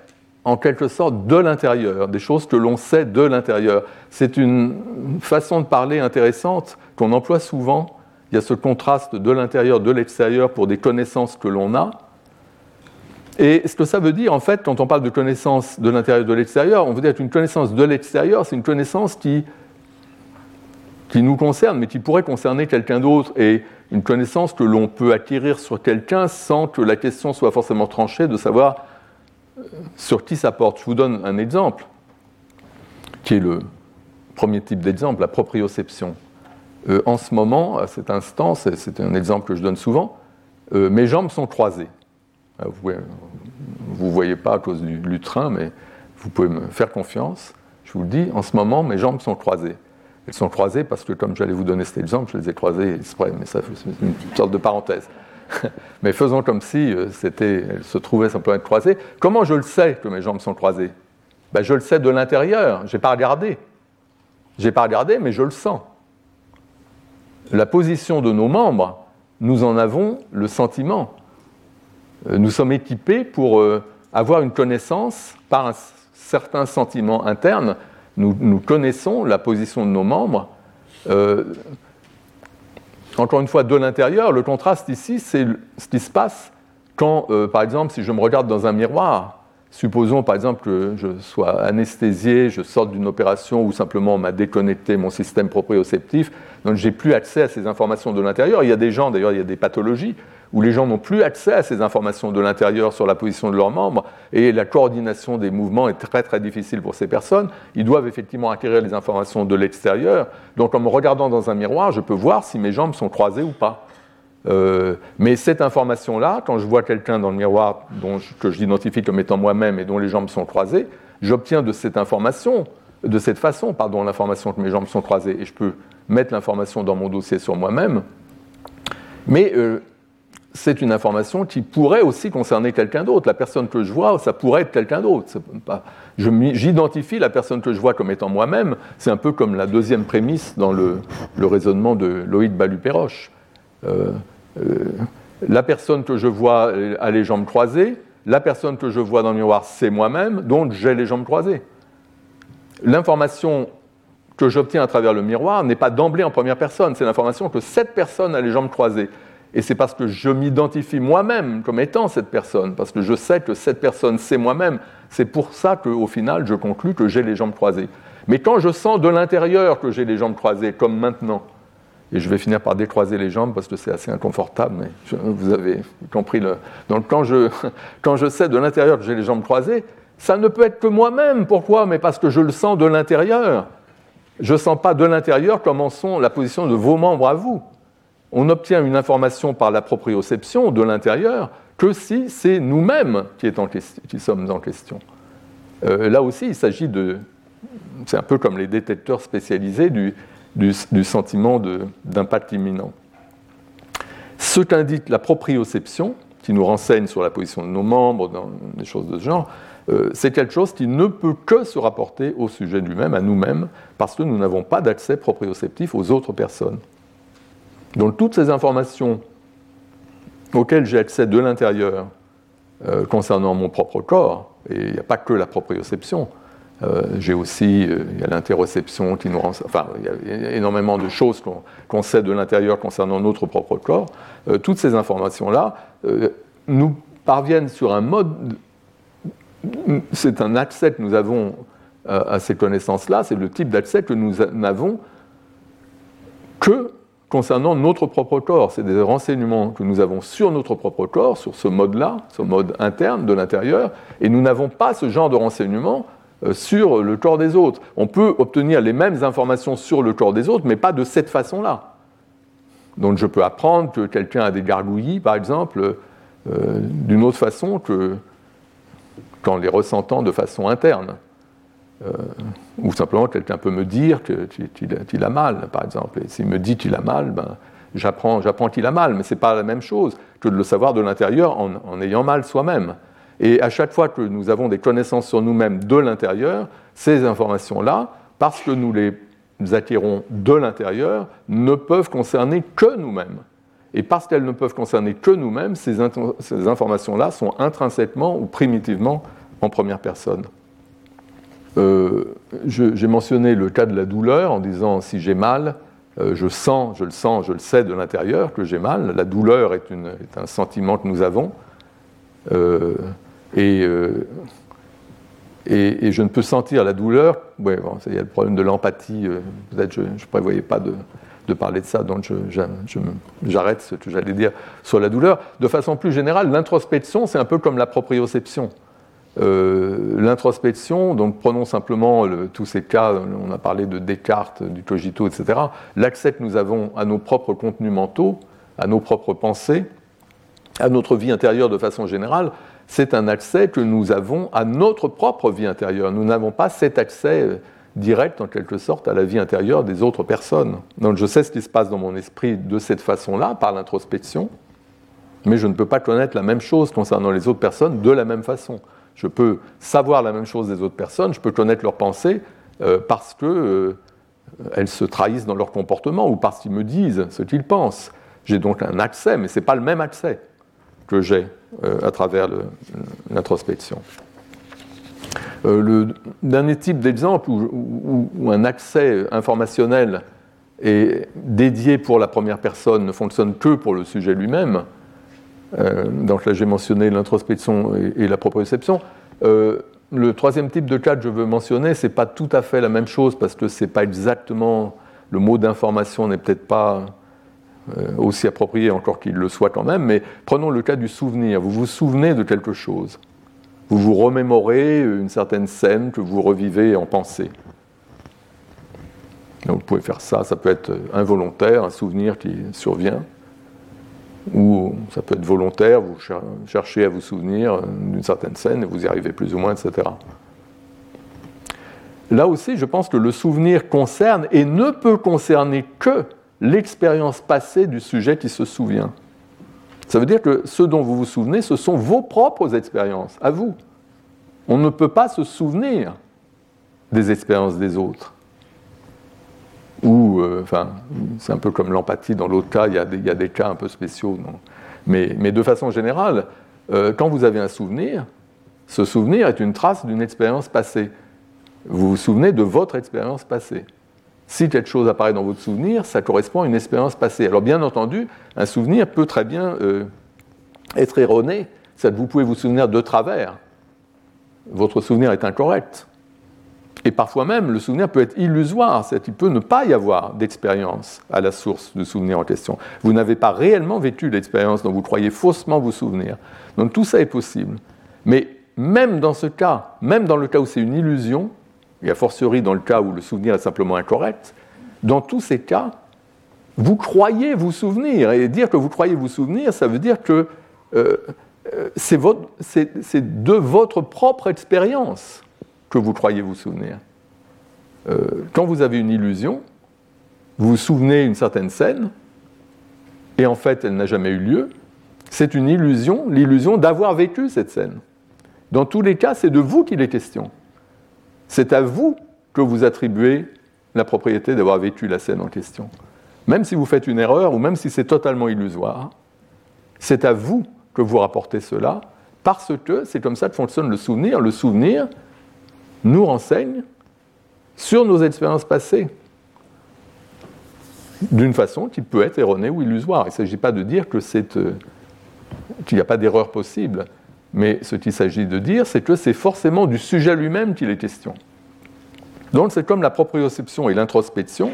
en quelque sorte de l'intérieur, des choses que l'on sait de l'intérieur. C'est une façon de parler intéressante qu'on emploie souvent. Il y a ce contraste de l'intérieur, de l'extérieur pour des connaissances que l'on a. Et ce que ça veut dire, en fait, quand on parle de connaissances de l'intérieur de l'extérieur, on veut dire qu'une connaissance de l'extérieur, c'est une connaissance qui, qui nous concerne, mais qui pourrait concerner quelqu'un d'autre. Et une connaissance que l'on peut acquérir sur quelqu'un sans que la question soit forcément tranchée de savoir sur qui ça porte Je vous donne un exemple, qui est le premier type d'exemple, la proprioception. Euh, en ce moment, à cet instant, c'est un exemple que je donne souvent, euh, mes jambes sont croisées. Vous ne voyez pas à cause du, train, mais vous pouvez me faire confiance. Je vous le dis, en ce moment, mes jambes sont croisées. Elles sont croisées parce que, comme j'allais vous donner cet exemple, je les ai croisées exprès, mais ça, c'est une sorte de parenthèse. Mais faisons comme si euh, elle se trouvait simplement être croisée. Comment je le sais que mes jambes sont croisées? Ben, Je le sais de l'intérieur, je n'ai pas regardé. Je n'ai pas regardé, mais je le sens. La position de nos membres, nous en avons le sentiment. Euh, nous sommes équipés pour euh, avoir une connaissance par un certain sentiment interne. Nous connaissons la position de nos membres encore une fois, de l'intérieur, le contraste ici, c'est ce qui se passe quand, euh, par exemple, si je me regarde dans un miroir, Supposons par exemple que je sois anesthésié, je sorte d'une opération ou simplement on m'a déconnecté mon système proprioceptif, donc j'ai plus accès à ces informations de l'intérieur. Il y a des gens, d'ailleurs, il y a des pathologies où les gens n'ont plus accès à ces informations de l'intérieur sur la position de leurs membres et la coordination des mouvements est très très difficile pour ces personnes. Ils doivent effectivement acquérir les informations de l'extérieur. Donc en me regardant dans un miroir, je peux voir si mes jambes sont croisées ou pas. Euh, mais cette information-là, quand je vois quelqu'un dans le miroir dont que j'identifie comme étant moi-même et dont les jambes sont croisées, j'obtiens de cette information, de cette façon, pardon, l'information que mes jambes sont croisées, et je peux mettre l'information dans mon dossier sur moi-même. Mais euh, c'est une information qui pourrait aussi concerner quelqu'un d'autre. La personne que je vois, ça pourrait être quelqu'un d'autre. J'identifie la personne que je vois comme étant moi-même. C'est un peu comme la deuxième prémisse dans le, raisonnement de Loïc Balupéroche. Euh, euh, la personne que je vois a les jambes croisées, la personne que je vois dans le miroir, c'est moi-même, donc j'ai les jambes croisées. L'information que j'obtiens à travers le miroir n'est pas d'emblée en première personne, c'est l'information que cette personne a les jambes croisées. Et c'est parce que je m'identifie moi-même comme étant cette personne, parce que je sais que cette personne, c'est moi-même. C'est pour ça qu'au final, je conclus que j'ai les jambes croisées. Mais quand je sens de l'intérieur que j'ai les jambes croisées, comme maintenant, et je vais finir par décroiser les jambes parce que c'est assez inconfortable, mais vous avez compris le. Donc quand je, quand je sais de l'intérieur que j'ai les jambes croisées, ça ne peut être que moi-même. Pourquoi? Mais parce que je le sens de l'intérieur. Je ne sens pas de l'intérieur comment sont la position de vos membres à vous. On obtient une information par la proprioception de l'intérieur que si c'est nous-mêmes qui, sommes en question. Euh, là aussi, il s'agit de. C'est un peu comme les détecteurs spécialisés du, du, sentiment d'impact imminent. Ce qu'indique la proprioception, qui nous renseigne sur la position de nos membres, dans des choses de ce genre, euh, c'est quelque chose qui ne peut que se rapporter au sujet lui-même, à nous-mêmes, parce que nous n'avons pas d'accès proprioceptif aux autres personnes. Donc toutes ces informations auxquelles j'ai accès de l'intérieur euh, concernant mon propre corps, et il n'y a pas que la proprioception, euh, j'ai aussi, euh, l'interoception qui nous rend, enfin, il y a énormément de choses qu'on sait de l'intérieur concernant notre propre corps. Euh, toutes ces informations-là nous parviennent sur un mode, c'est un accès que nous avons à ces connaissances-là, c'est le type d'accès que nous n'avons que concernant notre propre corps. C'est des renseignements que nous avons sur notre propre corps, sur ce mode-là, ce mode interne de l'intérieur, et nous n'avons pas ce genre de renseignements euh, sur le corps des autres. On peut obtenir les mêmes informations sur le corps des autres, mais pas de cette façon-là. Donc je peux apprendre que quelqu'un a des gargouillis, par exemple, euh, d'une autre façon que qu'en les ressentant de façon interne. Euh, ou simplement quelqu'un peut me dire qu'il a mal, par exemple. Et s'il me dit qu'il a mal, ben, j'apprends qu'il a mal, mais ce n'est pas la même chose que de le savoir de l'intérieur en ayant mal soi-même. Et à chaque fois que nous avons des connaissances sur nous-mêmes de l'intérieur, ces informations-là, parce que nous les acquérons de l'intérieur, ne peuvent concerner que nous-mêmes. Et parce qu'elles ne peuvent concerner que nous-mêmes, ces, informations-là sont intrinsèquement ou primitivement en première personne. Euh, j'ai mentionné le cas de la douleur en disant si j'ai mal, euh, je sens, je le sens, je le sais de l'intérieur que j'ai mal. La douleur est, un sentiment que nous avons. Euh, euh, et, et, je ne peux sentir la douleur. Ouais, bon, il y a le problème de l'empathie. Euh, peut-être je ne prévoyais pas de, de, parler de ça, donc j'arrête ce que j'allais dire sur la douleur. De façon plus générale, l'introspection, c'est un peu comme la proprioception. Euh, l'introspection, donc prenons simplement tous ces cas, on a parlé de Descartes, du cogito, etc. L'accès que nous avons à nos propres contenus mentaux, à nos propres pensées, à notre vie intérieure de façon générale, c'est un accès que nous avons à notre propre vie intérieure. Nous n'avons pas cet accès euh, direct, en quelque sorte, à la vie intérieure des autres personnes. Donc je sais ce qui se passe dans mon esprit de cette façon-là, par l'introspection, mais je ne peux pas connaître la même chose concernant les autres personnes de la même façon. Je peux savoir la même chose des autres personnes, je peux connaître leurs pensées euh, parce qu'elles euh, se trahissent dans leur comportement ou parce qu'ils me disent ce qu'ils pensent. J'ai donc un accès, mais ce n'est pas le même accès que j'ai euh, à travers l'introspection. Euh, le dernier type d'exemple où, un accès informationnel est dédié pour la première personne ne fonctionne que pour le sujet lui-même, euh, donc là j'ai mentionné l'introspection et, la proprioception, Euh, le troisième type de cas que je veux mentionner, ce n'est pas tout à fait la même chose parce que ce n'est pas exactement. Le mot d'information n'est peut-être pas euh, aussi approprié encore qu'il le soit quand même, mais prenons le cas du souvenir. Vous vous souvenez de quelque chose? Vous vous remémorez une certaine scène que vous revivez en pensée? vous pouvez faire ça, ça peut être involontaire, un souvenir qui survient ou ça peut être volontaire, vous cherchez à vous souvenir d'une certaine scène et vous y arrivez plus ou moins, etc. Là aussi, je pense que le souvenir concerne et ne peut concerner que l'expérience passée du sujet qui se souvient. Ça veut dire que ce dont vous vous souvenez, ce sont vos propres expériences, à vous. On ne peut pas se souvenir des expériences des autres ou, euh, enfin, c'est un peu comme l'empathie dans l'autre cas, il y, a des, cas un peu spéciaux. Mais, de façon générale, euh, quand vous avez un souvenir, ce souvenir est une trace d'une expérience passée. Vous vous souvenez de votre expérience passée. Si quelque chose apparaît dans votre souvenir, ça correspond à une expérience passée. Alors bien entendu, un souvenir peut très bien euh, être erroné, que vous pouvez vous souvenir de travers. Votre souvenir est incorrect. Et parfois même, le souvenir peut être illusoire, c'est-à-dire qu'il peut ne pas y avoir d'expérience à la source du souvenir en question. Vous n'avez pas réellement vécu l'expérience dont vous croyez faussement vous souvenir. Donc tout ça est possible. Mais même dans ce cas, même dans le cas où c'est une illusion, et a fortiori dans le cas où le souvenir est simplement incorrect, dans tous ces cas, vous croyez vous souvenir. Et dire que vous croyez vous souvenir, ça veut dire que euh, euh, c'est de votre propre expérience que vous croyez vous souvenir. Euh, quand vous avez une illusion, vous vous souvenez d'une certaine scène, et en fait elle n'a jamais eu lieu, c'est une illusion, l'illusion d'avoir vécu cette scène. Dans tous les cas, c'est de vous qu'il est question. C'est à vous que vous attribuez la propriété d'avoir vécu la scène en question. Même si vous faites une erreur ou même si c'est totalement illusoire, c'est à vous que vous rapportez cela parce que c'est comme ça que fonctionne le souvenir. Le souvenir, nous renseigne sur nos expériences passées, d'une façon qui peut être erronée ou illusoire. Il ne s'agit pas de dire que c'est, euh, qu'il n'y a pas d'erreur possible, mais ce qu'il s'agit de dire, c'est que c'est forcément du sujet lui-même qu'il est question. Donc c'est comme la proprioception et l'introspection.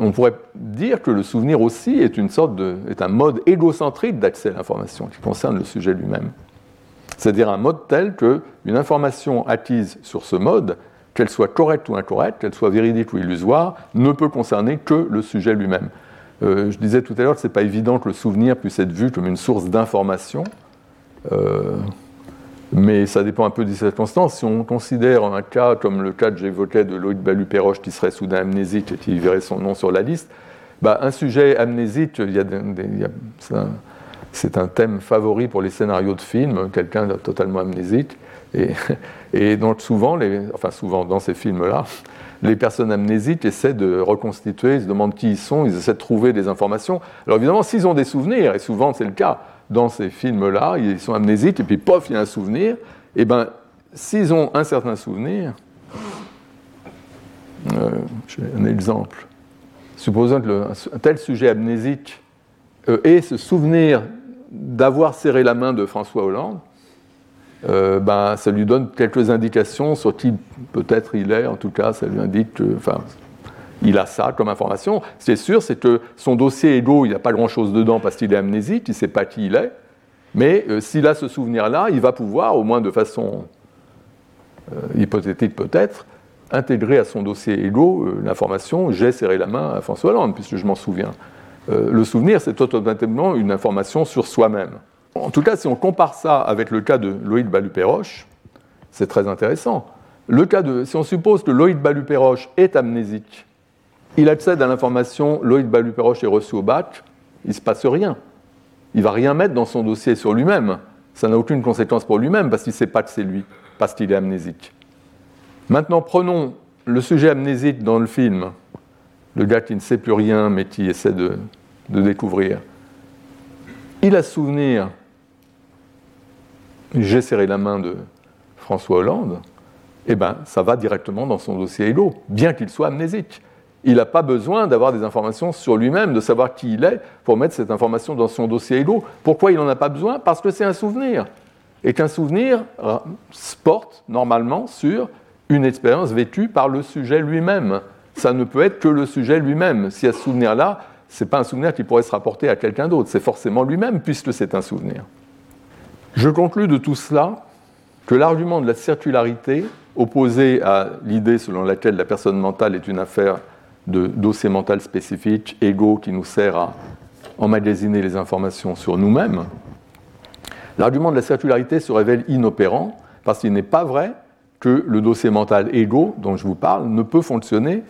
On pourrait dire que le souvenir aussi est, une sorte de, est un mode égocentrique d'accès à l'information qui concerne le sujet lui-même. C'est-à-dire un mode tel qu'une information acquise sur ce mode, qu'elle soit correcte ou incorrecte, qu'elle soit véridique ou illusoire, ne peut concerner que le sujet lui-même. Euh, je disais tout à l'heure que ce n'est pas évident que le souvenir puisse être vu comme une source d'information, euh, mais ça dépend un peu des circonstances. Si on considère un cas comme le cas que j'évoquais de Loïc Balu-Perroche qui serait soudain amnésique et qui verrait son nom sur la liste, bah, un sujet amnésique, a, c'est un thème favori pour les scénarios de films, quelqu'un totalement amnésique. Et, donc souvent, enfin souvent dans ces films-là, les personnes amnésiques essaient de reconstituer, ils se demandent qui ils sont, ils essaient de trouver des informations. Alors évidemment, s'ils ont des souvenirs, et souvent c'est le cas dans ces films-là, ils sont amnésiques, et puis pof, il y a un souvenir, et bien s'ils ont un certain souvenir, euh, j'ai un exemple. Supposons que un tel sujet amnésique euh, ait ce souvenir d'avoir serré la main de François Hollande, euh, ben, ça lui donne quelques indications sur qui peut-être il est. En tout cas, ça lui indique il a ça comme information. Ce qui est sûr, c'est que son dossier ego, il n'y a pas grand-chose dedans parce qu'il est amnésique, il ne sait pas qui il est. Mais euh, s'il a ce souvenir-là, il va pouvoir, au moins de façon euh, hypothétique peut-être, intégrer à son dossier ego l'information j'ai serré la main à François Hollande, puisque je m'en souviens. Euh, le souvenir, c'est automatiquement une information sur soi-même. En tout cas, si on compare ça avec le cas de Loïc Balupéroche, c'est très intéressant. Le cas de, si on suppose que Loïc Balupéroche est amnésique, il accède à l'information Loïc Balupéroche est reçu au bac, il ne se passe rien. Il ne va rien mettre dans son dossier sur lui-même. Ça n'a aucune conséquence pour lui-même parce qu'il ne sait pas que c'est lui, parce qu'il est amnésique. Maintenant, prenons le sujet amnésique dans le film, le gars qui ne sait plus rien mais qui essaie de, découvrir. Il a souvenir, j'ai serré la main de François Hollande, eh bien, ça va directement dans son dossier Ego, bien qu'il soit amnésique. Il n'a pas besoin d'avoir des informations sur lui-même, de savoir qui il est, pour mettre cette information dans son dossier Ego. Pourquoi il n'en a pas besoin? Parce que c'est un souvenir. et qu'un souvenir porte normalement sur une expérience vécue par le sujet lui-même. Ça ne peut être que le sujet lui-même. Si a ce souvenir-là, ce n'est pas un souvenir qui pourrait se rapporter à quelqu'un d'autre, c'est forcément lui-même puisque c'est un souvenir. Je conclus de tout cela que l'argument de la circularité, opposé à l'idée selon laquelle la personne mentale est une affaire dossier mental spécifique, égaux, qui nous sert à emmagasiner les informations sur nous-mêmes, l'argument de la circularité se révèle inopérant parce qu'il n'est pas vrai que le dossier mental égaux dont je vous parle ne peut fonctionner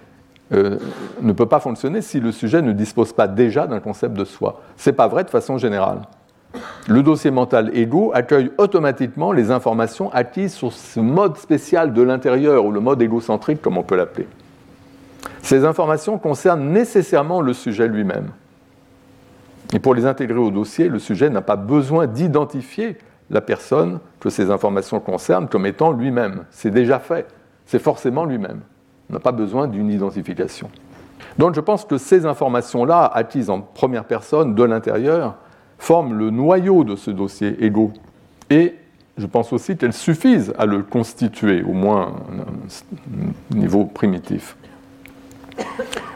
euh, ne peut pas fonctionner si le sujet ne dispose pas déjà d'un concept de soi. Ce n'est pas vrai de façon générale. Le dossier mental égaux accueille automatiquement les informations acquises sur ce mode spécial de l'intérieur, ou le mode égocentrique comme on peut l'appeler. Ces informations concernent nécessairement le sujet lui-même. Et pour les intégrer au dossier, le sujet n'a pas besoin d'identifier la personne que ces informations concernent comme étant lui-même. C'est déjà fait. C'est forcément lui-même. On n'a pas besoin d'une identification. Donc je pense que ces informations-là, acquises en première personne de l'intérieur, forment le noyau de ce dossier égo. Et je pense aussi qu'elles suffisent à le constituer, au moins à un niveau primitif.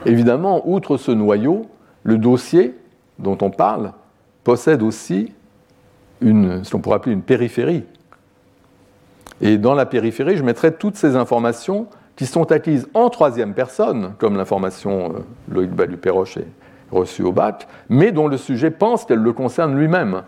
Évidemment, outre ce noyau, le dossier dont on parle possède aussi une, ce qu'on pourrait appeler une périphérie. Et dans la périphérie, je mettrai toutes ces informations qui sont acquises en troisième personne, comme l'information euh, Loïc Balu-Perroche est reçue au bac, mais dont le sujet pense qu'elle le concerne lui-même.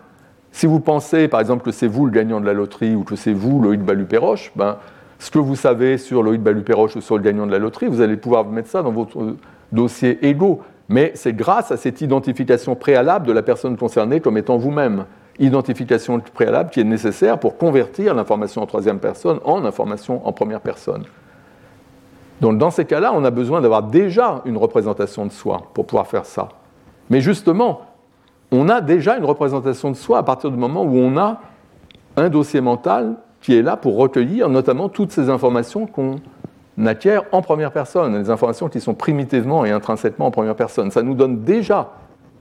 Si vous pensez, par exemple, que c'est vous le gagnant de la loterie ou que c'est vous Loïc Balu-Perroche, ben, ce que vous savez sur Loïc Balu-Perroche ou sur le gagnant de la loterie, vous allez pouvoir mettre ça dans votre euh, dossier égaux. Mais c'est grâce à cette identification préalable de la personne concernée comme étant vous-même. Identification préalable qui est nécessaire pour convertir l'information en troisième personne en information en première personne. Donc dans ces cas-là, on a besoin d'avoir déjà une représentation de soi pour pouvoir faire ça. Mais justement, on a déjà une représentation de soi à partir du moment où on a un dossier mental qui est là pour recueillir notamment toutes ces informations qu'on acquiert en première personne, les informations qui sont primitivement et intrinsèquement en première personne. Ça nous donne déjà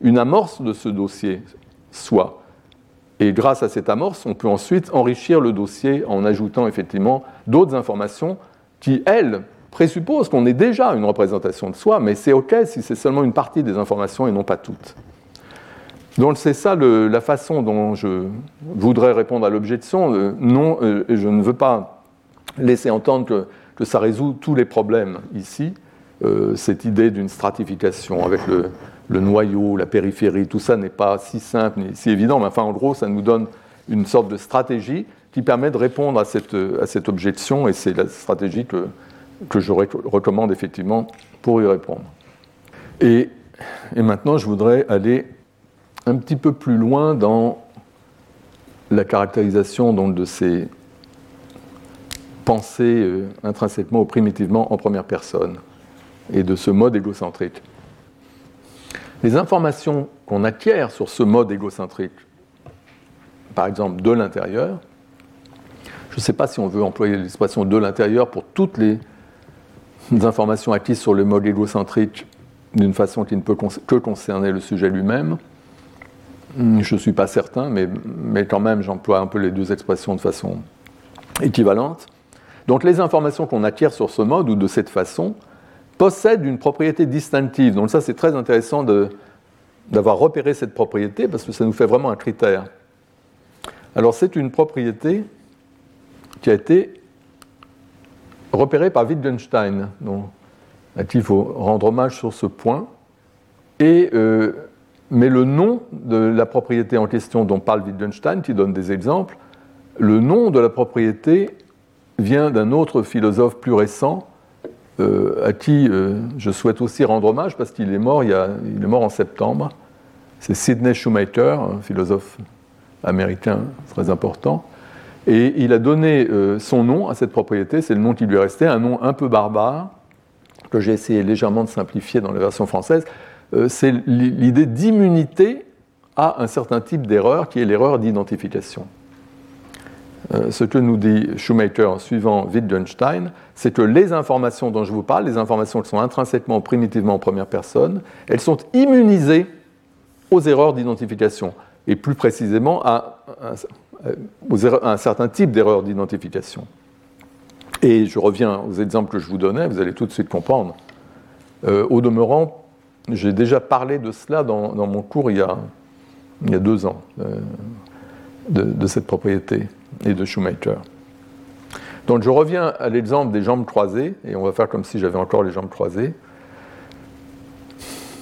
une amorce de ce dossier soi. Et grâce à cette amorce, on peut ensuite enrichir le dossier en ajoutant effectivement d'autres informations qui, elles, présuppose qu'on ait déjà une représentation de soi, mais c'est OK si c'est seulement une partie des informations et non pas toutes. Donc c'est ça la façon dont je voudrais répondre à l'objection. Euh, non, euh, je ne veux pas laisser entendre que, ça résout tous les problèmes ici. Euh, cette idée d'une stratification avec le, noyau, la périphérie, tout ça n'est pas si simple ni si évident, mais enfin en gros ça nous donne une sorte de stratégie qui permet de répondre à cette, objection et c'est la stratégie que je recommande effectivement pour y répondre. Et, maintenant, je voudrais aller un petit peu plus loin dans la caractérisation de ces pensées euh, intrinsèquement ou primitivement en première personne et de ce mode égocentrique. Les informations qu'on acquiert sur ce mode égocentrique, par exemple de l'intérieur, je ne sais pas si on veut employer l'expression de l'intérieur pour toutes les informations acquises sur le mode égocentrique d'une façon qui ne peut que concerner le sujet lui-même. Hmm, je ne suis pas certain, mais, mais quand même j'emploie un peu les deux expressions de façon équivalente. Donc les informations qu'on acquiert sur ce mode ou de cette façon possèdent une propriété distinctive. Donc ça c'est très intéressant d'avoir repéré cette propriété parce que ça nous fait vraiment un critère. Alors c'est une propriété qui a été repéré par Wittgenstein, dont, à qui il faut rendre hommage sur ce point. Et, euh, mais le nom de la propriété en question dont parle Wittgenstein, qui donne des exemples, le nom de la propriété vient d'un autre philosophe plus récent, euh, à qui euh, je souhaite aussi rendre hommage parce qu'il est mort, il, est mort en septembre. C'est Sidney Shoemaker, un philosophe américain très important. Et il a donné euh, son nom à cette propriété, c'est le nom qui lui est resté, un nom un peu barbare, que j'ai essayé légèrement de simplifier dans la version française. Euh, c'est l'idée d'immunité à un certain type d'erreur qui est l'erreur d'identification. Euh, ce que nous dit en suivant Wittgenstein, c'est que les informations dont je vous parle, les informations qui sont intrinsèquement, primitivement en première personne, elles sont immunisées aux erreurs d'identification, et plus précisément à à un certain type d'erreur d'identification. Et je reviens aux exemples que je vous donnais, vous allez tout de suite comprendre. au demeurant, j'ai déjà parlé de cela dans, mon cours il y a, deux ans, de, de, cette propriété et de Shoemaker. Donc je reviens à l'exemple des jambes croisées, et on va faire comme si j'avais encore les jambes croisées.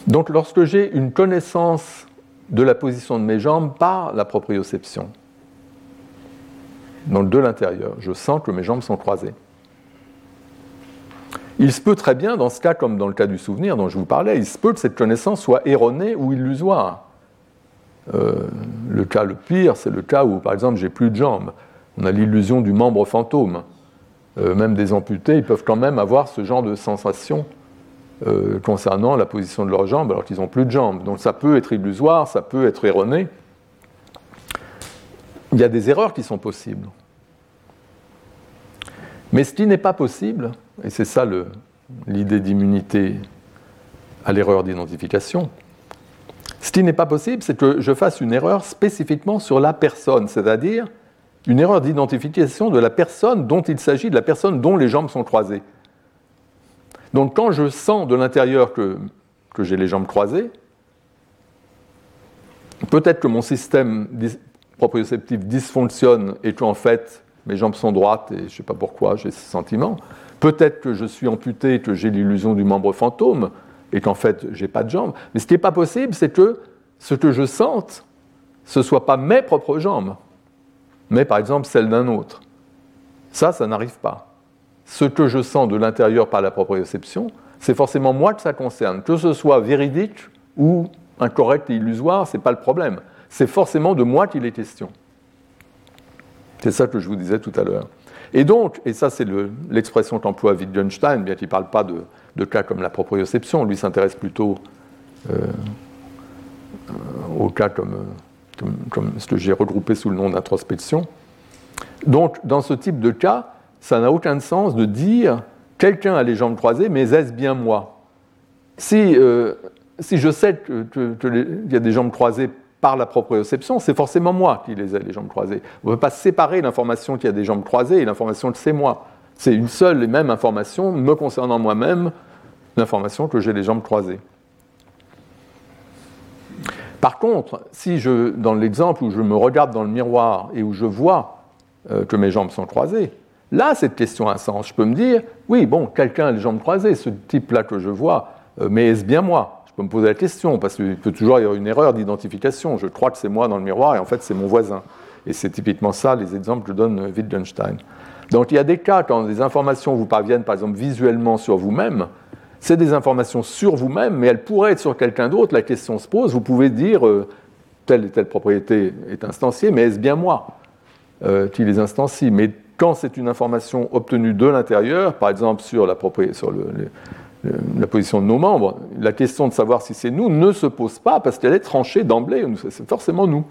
Donc lorsque j'ai une connaissance de la position de mes jambes par la proprioception, donc de l'intérieur, je sens que mes jambes sont croisées. Il se peut très bien, dans ce cas comme dans le cas du souvenir dont je vous parlais, il se peut que cette connaissance soit erronée ou illusoire. Euh, le cas le pire, c'est le cas où, par exemple, j'ai plus de jambes. On a l'illusion du membre fantôme. Euh, même des amputés, ils peuvent quand même avoir ce genre de sensation euh, concernant la position de leurs jambes alors qu'ils n'ont plus de jambes. Donc ça peut être illusoire, ça peut être erroné. Il y a des erreurs qui sont possibles. Mais ce qui n'est pas possible, et c'est ça l'idée d'immunité à l'erreur d'identification, ce qui n'est pas possible, c'est que je fasse une erreur spécifiquement sur la personne, c'est-à-dire une erreur d'identification de la personne dont il s'agit, de la personne dont les jambes sont croisées. Donc quand je sens de l'intérieur que, j'ai les jambes croisées, peut-être que mon système proprioceptif dysfonctionne et qu'en fait mes jambes sont droites et je ne sais pas pourquoi j'ai ce sentiment. Peut-être que je suis amputé, que j'ai l'illusion du membre fantôme et qu'en fait je n'ai pas de jambes. Mais ce qui n'est pas possible, c'est que ce que je sente, ce ne soit pas mes propres jambes mais par exemple celle d'un autre. Ça, ça n'arrive pas. Ce que je sens de l'intérieur par la proprioception, c'est forcément moi que ça concerne. Que ce soit véridique ou incorrect et illusoire, ce n'est pas le problème. C'est forcément de moi qu'il est question. C'est ça que je vous disais tout à l'heure. Et donc, et ça c'est l'expression qu'emploie Wittgenstein, bien qu'il ne parle pas de, cas comme la proprioception, lui s'intéresse plutôt euh, euh, aux cas comme ce que j'ai regroupé sous le nom d'introspection. Donc, dans ce type de cas, ça n'a aucun sens de dire quelqu'un a les jambes croisées, mais est-ce bien moi? Si, euh, si je sais qu'il y a des jambes croisées par la proprioception, c'est forcément moi qui les ai, les jambes croisées. On ne peut pas séparer l'information qu'il y a des jambes croisées et l'information que c'est moi. C'est une seule et même information me concernant moi-même, l'information que j'ai les jambes croisées. Par contre, si je, dans l'exemple où je me regarde dans le miroir et où je vois euh, que mes jambes sont croisées, là, cette question a un sens. Je peux me dire, oui, bon, quelqu'un a les jambes croisées, ce type-là que je vois, euh, mais est-ce bien moi? Peux me poser la question, parce qu'il peut toujours y avoir une erreur d'identification. Je crois que c'est moi dans le miroir, et en fait, c'est mon voisin. Et c'est typiquement ça, les exemples que donne euh, Wittgenstein. Donc, il y a des cas quand des informations vous parviennent, par exemple, visuellement sur vous-même, c'est des informations sur vous-même, mais elles pourraient être sur quelqu'un d'autre. La question se pose. Vous pouvez dire euh, telle et telle propriété est instanciée, mais est-ce bien moi euh, qui les instancie? Mais quand c'est une information obtenue de l'intérieur, par exemple sur, la, sur la position de nos membres, la question de savoir si c'est nous ne se pose pas parce qu'elle est tranchée d'emblée. C'est forcément nous,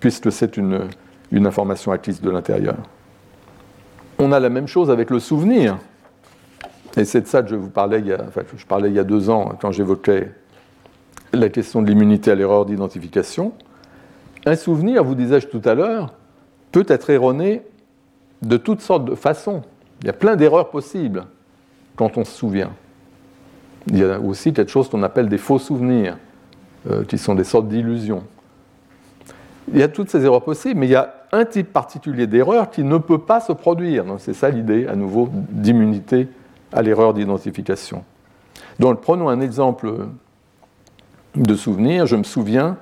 puisque c'est une, information acquise de l'intérieur. On a la même chose avec le souvenir. Et c'est de ça que je vous parlais il y a, je parlais il y a deux ans quand j'évoquais la question de l'immunité à l'erreur d'identification. Un souvenir, vous disais-je tout à l'heure, peut être erroné de toutes sortes de façons. Il y a plein d'erreurs possibles quand on se souvient. Il y a aussi quelque chose qu'on appelle des faux souvenirs, euh, qui sont des sortes d'illusions. Il y a toutes ces erreurs possibles, mais il y a un type particulier d'erreur qui ne peut pas se produire. C'est ça l'idée, à nouveau, d'immunité à l'erreur d'identification. Donc prenons un exemple de souvenir. Je me souviens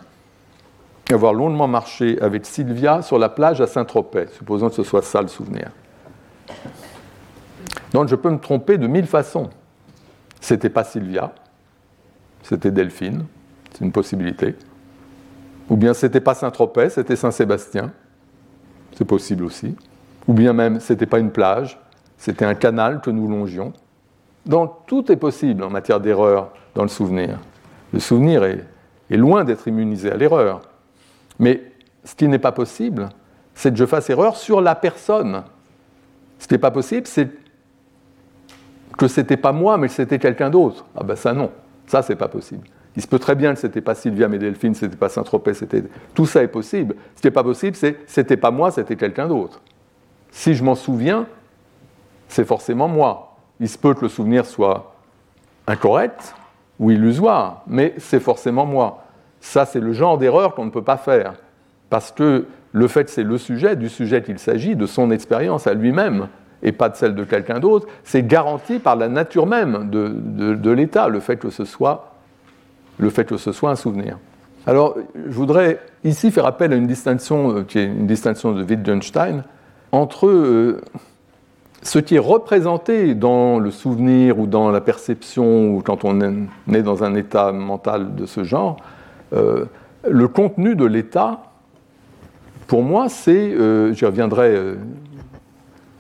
avoir longuement marché avec Sylvia sur la plage à Saint-Tropez, supposons que ce soit ça le souvenir. Donc je peux me tromper de mille façons. C'était pas Sylvia, c'était Delphine, c'est une possibilité. Ou bien c'était pas Saint-Tropez, c'était Saint-Sébastien, c'est possible aussi. Ou bien même c'était pas une plage, c'était un canal que nous longions. Donc tout est possible en matière d'erreur dans le souvenir. Le souvenir est, loin d'être immunisé à l'erreur. Mais ce qui n'est pas possible, c'est que je fasse erreur sur la personne. Ce qui n'est pas possible, c'est que ce n'était pas moi, mais c'était quelqu'un d'autre. Ah ben ça non, ça c'est pas possible. Il se peut très bien que c'était pas Sylvia mais Delphine, c'était pas Saint-Tropez, c'était tout ça est possible. Ce qui n'est pas possible, c'est c'était pas moi, c'était quelqu'un d'autre. Si je m'en souviens, c'est forcément moi. Il se peut que le souvenir soit incorrect ou illusoire, mais c'est forcément moi. Ça, c'est le genre d'erreur qu'on ne peut pas faire, parce que le fait, c'est le sujet, du sujet qu'il s'agit, de son expérience à lui-même, et pas de celle de quelqu'un d'autre, c'est garanti par la nature même de, l'État, le fait que ce soit le fait que ce soit un souvenir. Alors, je voudrais ici faire appel à une distinction euh, qui est une distinction de Wittgenstein entre euh, ce qui est représenté dans le souvenir ou dans la perception ou quand on est dans un état mental de ce genre, euh, le contenu de l'état, pour moi, c'est, euh, j'y reviendrai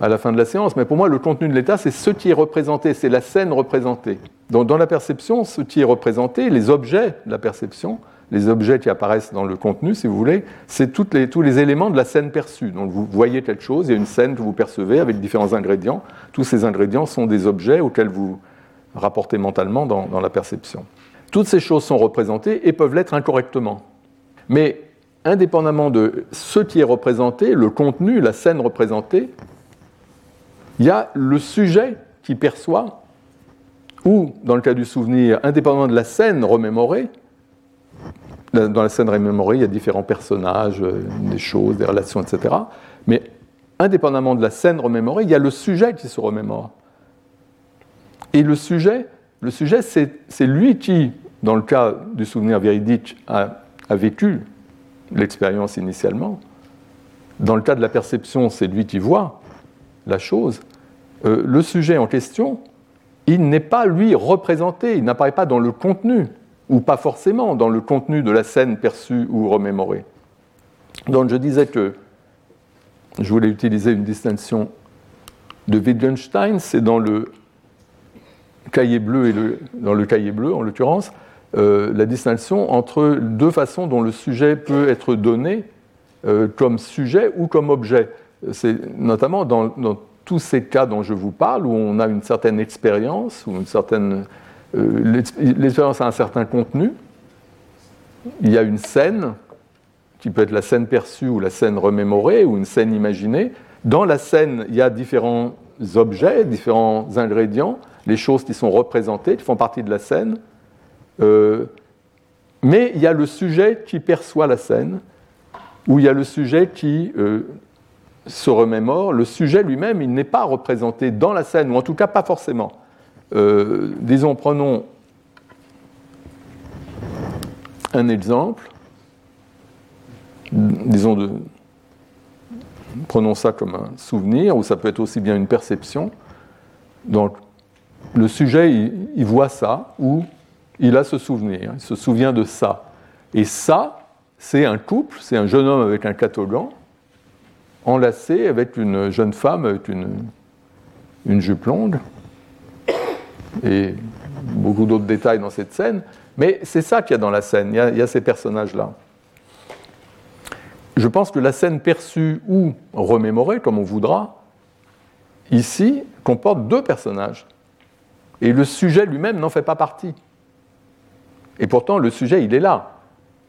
à la fin de la séance, mais pour moi, le contenu de l'état, c'est ce qui est représenté, c'est la scène représentée. Donc, dans la perception, ce qui est représenté, les objets de la perception, les objets qui apparaissent dans le contenu, si vous voulez, c'est tous les éléments de la scène perçue. Donc vous voyez quelque chose, il y a une scène que vous percevez avec différents ingrédients. Tous ces ingrédients sont des objets auxquels vous rapportez mentalement dans la perception. Toutes ces choses sont représentées et peuvent l'être incorrectement. Mais indépendamment de ce qui est représenté, le contenu, la scène représentée, il y a le sujet qui perçoit, ou dans le cas du souvenir, indépendamment de la scène remémorée, dans la scène remémorée, il y a différents personnages, euh, des choses, des relations, etc. Mais indépendamment de la scène remémorée, il y a le sujet qui se remémore. Et le sujet, le sujet c'est lui qui, dans le cas du souvenir véridique, a, vécu l'expérience initialement. Dans le cas de la perception, c'est lui qui voit la chose. Euh, le sujet en question, il n'est pas, lui, représenté, il n'apparaît pas dans le contenu ou pas forcément dans le contenu de la scène perçue ou remémorée. Donc je disais que je voulais utiliser une distinction de Wittgenstein, c'est dans le cahier bleu et dans le cahier bleu en l'occurrence, euh, la distinction entre deux façons dont le sujet peut être donné euh, comme sujet ou comme objet. C'est notamment dans, tous ces cas dont je vous parle où on a une certaine expérience ou une certaine euh, l'expérience a un certain contenu. Il y a une scène, qui peut être la scène perçue ou la scène remémorée ou une scène imaginée. Dans la scène, il y a différents objets, différents ingrédients, les choses qui sont représentées, qui font partie de la scène. Euh, mais il y a le sujet qui perçoit la scène, ou il y a le sujet qui euh, se remémore. Le sujet lui-même, il n'est pas représenté dans la scène, ou en tout cas pas forcément. Euh, disons, prenons un exemple. Disons, prenons ça comme un souvenir, ou ça peut être aussi bien une perception. Donc, le sujet, il, voit ça, ou il a ce souvenir, il se souvient de ça. Et ça, c'est un couple, c'est un jeune homme avec un catogan, enlacé avec une jeune femme avec une, une jupe longue et beaucoup d'autres détails dans cette scène, mais c'est ça qu'il y a dans la scène, il y a, ces personnages-là. Je pense que la scène perçue ou remémorée, comme on voudra, ici, comporte deux personnages. Et le sujet lui-même n'en fait pas partie. Et pourtant, le sujet, il est là.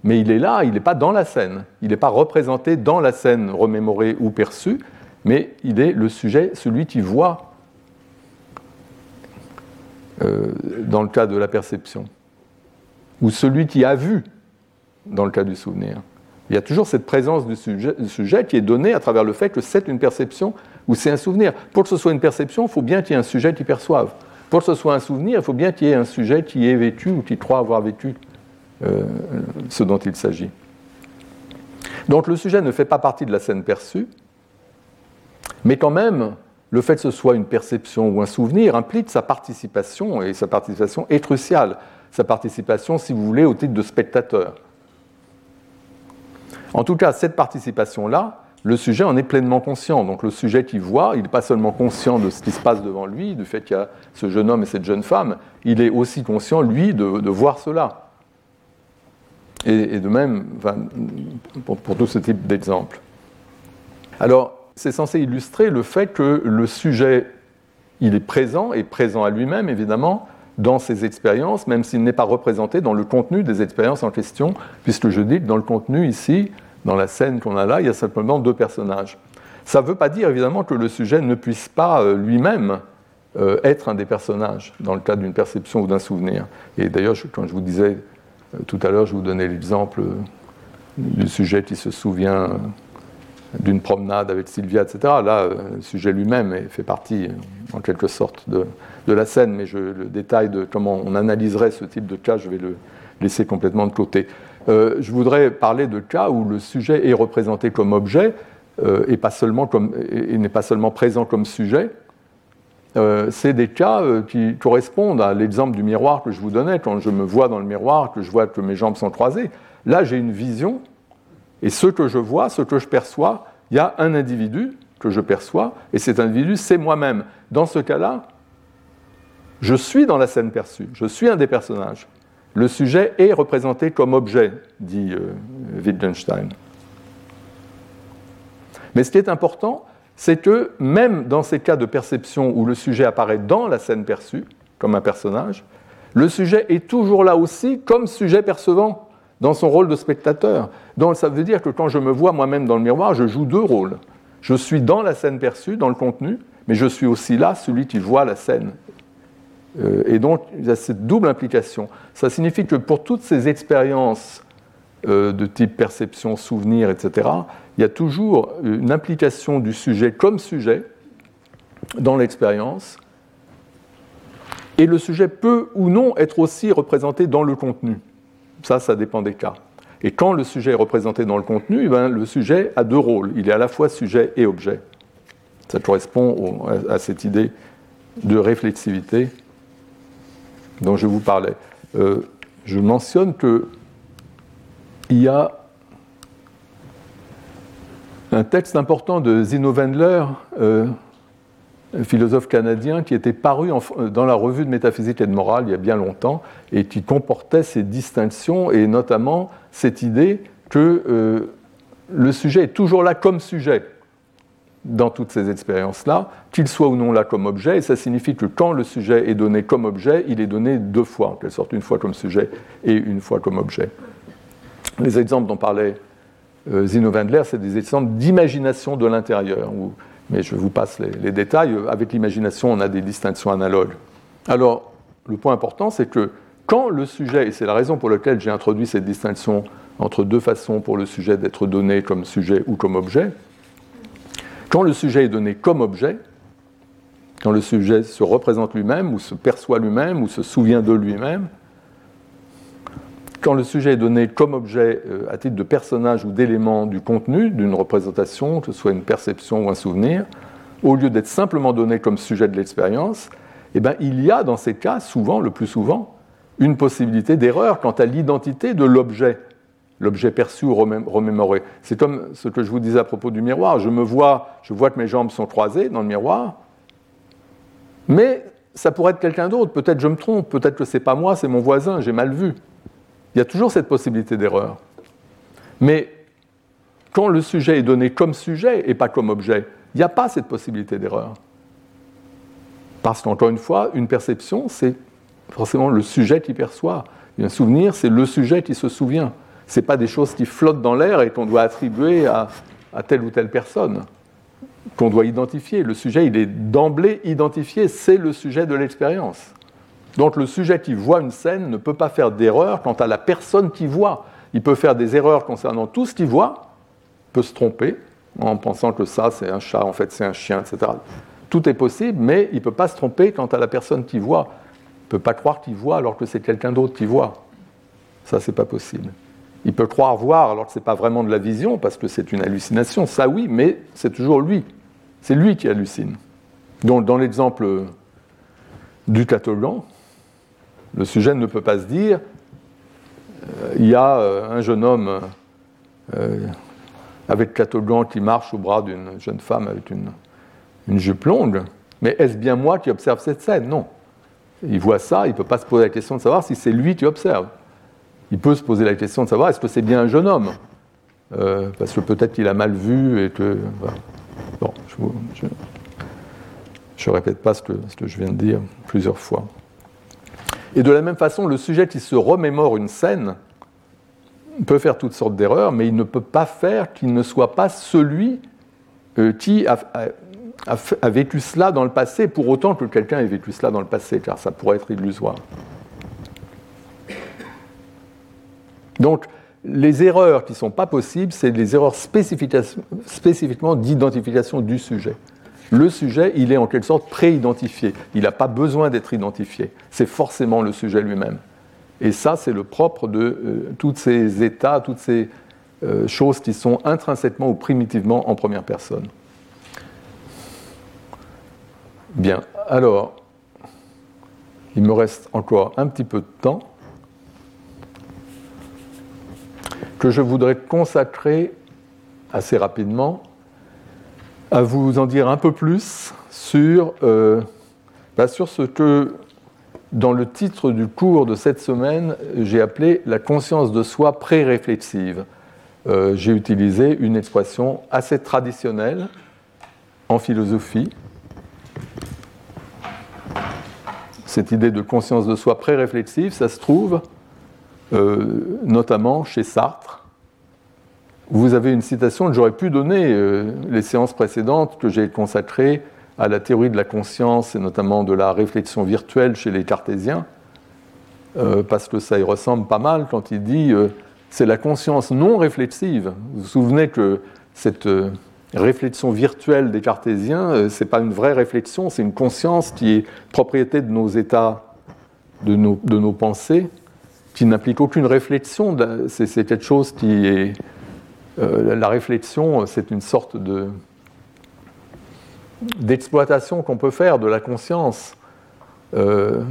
Mais il est là, il n'est pas dans la scène. Il n'est pas représenté dans la scène remémorée ou perçue, mais il est le sujet, celui qui voit euh, dans le cas de la perception, ou celui qui a vu dans le cas du souvenir. Il y a toujours cette présence du sujet, qui est donnée à travers le fait que c'est une perception ou c'est un souvenir. Pour que ce soit une perception, il faut bien qu'il y ait un sujet qui perçoive. Pour que ce soit un souvenir, il faut bien qu'il y ait un sujet qui ait vécu ou qui croit avoir vécu euh, ce dont il s'agit. Donc le sujet ne fait pas partie de la scène perçue, mais quand même, le fait que ce soit une perception ou un souvenir implique sa participation, et sa participation est cruciale. Sa participation, si vous voulez, au titre de spectateur. En tout cas, cette participation-là, le sujet en est pleinement conscient. Donc le sujet qui voit, il n'est pas seulement conscient de ce qui se passe devant lui, du fait qu'il y a ce jeune homme et cette jeune femme, il est aussi conscient, lui, de, voir cela. Et, de même, pour, pour tout ce type d'exemple. Alors, c'est censé illustrer le fait que le sujet, il est présent, et présent à lui-même, évidemment, dans ces expériences, même s'il n'est pas représenté dans le contenu des expériences en question, puisque je dis que dans le contenu ici, dans la scène qu'on a là, il y a simplement deux personnages. Ça ne veut pas dire évidemment que le sujet ne puisse pas euh, lui-même euh, être un des personnages dans le cadre d'une perception ou d'un souvenir. Et d'ailleurs, quand je vous disais tout à l'heure, je vous donnais l'exemple du sujet qui se souvient d'une promenade avec Sylvia, etc. Là, le sujet lui-même fait partie, en quelque sorte, de, la scène, mais le détail de comment on analyserait ce type de cas, je vais le laisser complètement de côté. je voudrais parler de cas où le sujet est représenté comme objet, euh, et, n'est pas seulement présent comme sujet, euh, c'est des cas euh, qui correspondent à l'exemple du miroir que je vous donnais, quand je me vois dans le miroir, que je vois que mes jambes sont croisées. Là, j'ai une vision, et ce que je vois, ce que je perçois, il y a un individu que je perçois, et cet individu, c'est moi-même. Dans ce cas-là, je suis dans la scène perçue, je suis un des personnages. Le sujet est représenté comme objet, dit Wittgenstein. Mais ce qui est important, c'est que même dans ces cas de perception où le sujet apparaît dans la scène perçue, comme un personnage, le sujet est toujours là aussi comme sujet percevant, dans son rôle de spectateur. Donc ça veut dire que quand je me vois moi-même dans le miroir, je joue deux rôles. Je suis dans la scène perçue, dans le contenu, mais je suis aussi là, celui qui voit la scène. Euh, et donc, il y a cette double implication. Ça signifie que pour toutes ces expériences euh, de type perception, souvenir, etc., il y a toujours une implication du sujet comme sujet dans l'expérience, et le sujet peut ou non être aussi représenté dans le contenu. Ça, ça dépend des cas. Et quand le sujet est représenté dans le contenu, eh le sujet a deux rôles. Il est à la fois sujet et objet. Ça correspond à cette idée de réflexivité dont je vous parlais. Euh, je mentionne qu'il y a un texte important de Zino Wendler, euh, philosophe canadien, qui était paru dans la revue de métaphysique et de morale il y a bien longtemps, et qui comportait ces distinctions, et notamment cette idée que euh, le sujet est toujours là comme sujet dans toutes ces expériences-là, qu'il soit ou non là comme objet, et ça signifie que quand le sujet est donné comme objet, il est donné deux fois, en quelque sorte, une fois comme sujet et une fois comme objet. Les exemples dont parlait Zino Wendler, c'est des exemples d'imagination de l'intérieur. Mais je vous passe les, détails. Avec l'imagination, on a des distinctions analogues. Alors, le point important, c'est que quand le sujet, et c'est la raison pour laquelle j'ai introduit cette distinction entre deux façons pour le sujet d'être donné comme sujet ou comme objet, quand le sujet est donné comme objet, quand le sujet se représente lui-même, ou se perçoit lui-même, ou se souvient de lui-même, quand le sujet est donné comme objet euh, à titre de personnage ou d'élément du contenu d'une représentation, que ce soit une perception ou un souvenir, au lieu d'être simplement donné comme sujet de l'expérience, eh ben, il y a dans ces cas, souvent, le plus souvent, une possibilité d'erreur quant à l'identité de l'objet, l'objet perçu ou remémoré. C'est comme ce que je vous disais à propos du miroir. Je me vois, je vois que mes jambes sont croisées dans le miroir, mais ça pourrait être quelqu'un d'autre. Peut-être je me trompe, peut-être que c'est pas moi, c'est mon voisin, j'ai mal vu. Il y a toujours cette possibilité d'erreur. Mais quand le sujet est donné comme sujet et pas comme objet, il n'y a pas cette possibilité d'erreur. Parce qu'encore une fois, une perception, c'est forcément le sujet qui perçoit. un souvenir, c'est le sujet qui se souvient. Ce pas des choses qui flottent dans l'air et qu'on doit attribuer à, à, telle ou telle personne, qu'on doit identifier. Le sujet, il est d'emblée identifié, c'est le sujet de l'expérience. Donc le sujet qui voit une scène ne peut pas faire d'erreur quant à la personne qui voit. Il peut faire des erreurs concernant tout ce qu'il voit, peut se tromper en pensant que ça c'est un chat, en fait c'est un chien, etc. Tout est possible, mais il ne peut pas se tromper quant à la personne qui voit. Il ne peut pas croire qu'il voit alors que c'est quelqu'un d'autre qui voit. Ça, c'est pas possible. Il peut croire voir alors que ce n'est pas vraiment de la vision parce que c'est une hallucination. Ça, oui, mais c'est toujours lui. C'est lui qui hallucine. Donc, dans l'exemple du catalogue, le sujet ne peut pas se dire euh, il y a euh, un jeune homme euh, avec catogan qui marche au bras d'une jeune femme avec une, jupe longue, mais est-ce bien moi qui observe cette scène? Non. Il voit ça, il ne peut pas se poser la question de savoir si c'est lui qui observe. Il peut se poser la question de savoir est-ce que c'est bien un jeune homme? Parce que peut-être qu'il a mal vu et que. Bon, je ne répète pas ce que je viens de dire plusieurs fois. Et de la même façon, le sujet qui se remémore une scène peut faire toutes sortes d'erreurs, mais il ne peut pas faire qu'il ne soit pas celui euh, qui a, vécu cela dans le passé, pour autant que quelqu'un ait vécu cela dans le passé, car ça pourrait être illusoire. Donc, les erreurs qui ne sont pas possibles, c'est les erreurs spécifiquement d'identification du sujet. Le sujet, il est en quelque sorte pré-identifié. Il n'a pas besoin d'être identifié. C'est forcément le sujet lui-même. Et ça, c'est le propre de euh, tous ces états, toutes ces euh, choses qui sont intrinsèquement ou primitivement en première personne. Bien, alors, il me reste encore un petit peu de temps que je voudrais consacrer assez rapidement à vous en dire un peu plus sur, euh, bah, sur ce que, dans le titre du cours de cette semaine, j'ai appelé la conscience de soi pré-réflexive. Euh, j'ai utilisé une expression assez traditionnelle en philosophie. Cette idée de conscience de soi pré-réflexive, ça se trouve euh, notamment chez Sartre. Vous avez une citation que j'aurais pu donner euh, les séances précédentes que j'ai consacrées à la théorie de la conscience et notamment de la réflexion virtuelle chez les cartésiens, euh, parce que ça y ressemble pas mal quand il dit c'est la conscience non réflexive. Vous vous souvenez que cette réflexion virtuelle des cartésiens, ce n'est pas une vraie réflexion, c'est une conscience qui est propriété de nos états, de nos, de nos pensées, qui n'implique aucune réflexion. C'est quelque chose qui est. Euh, la réflexion, c'est une sorte de d'exploitation qu'on peut faire de la conscience. Euh,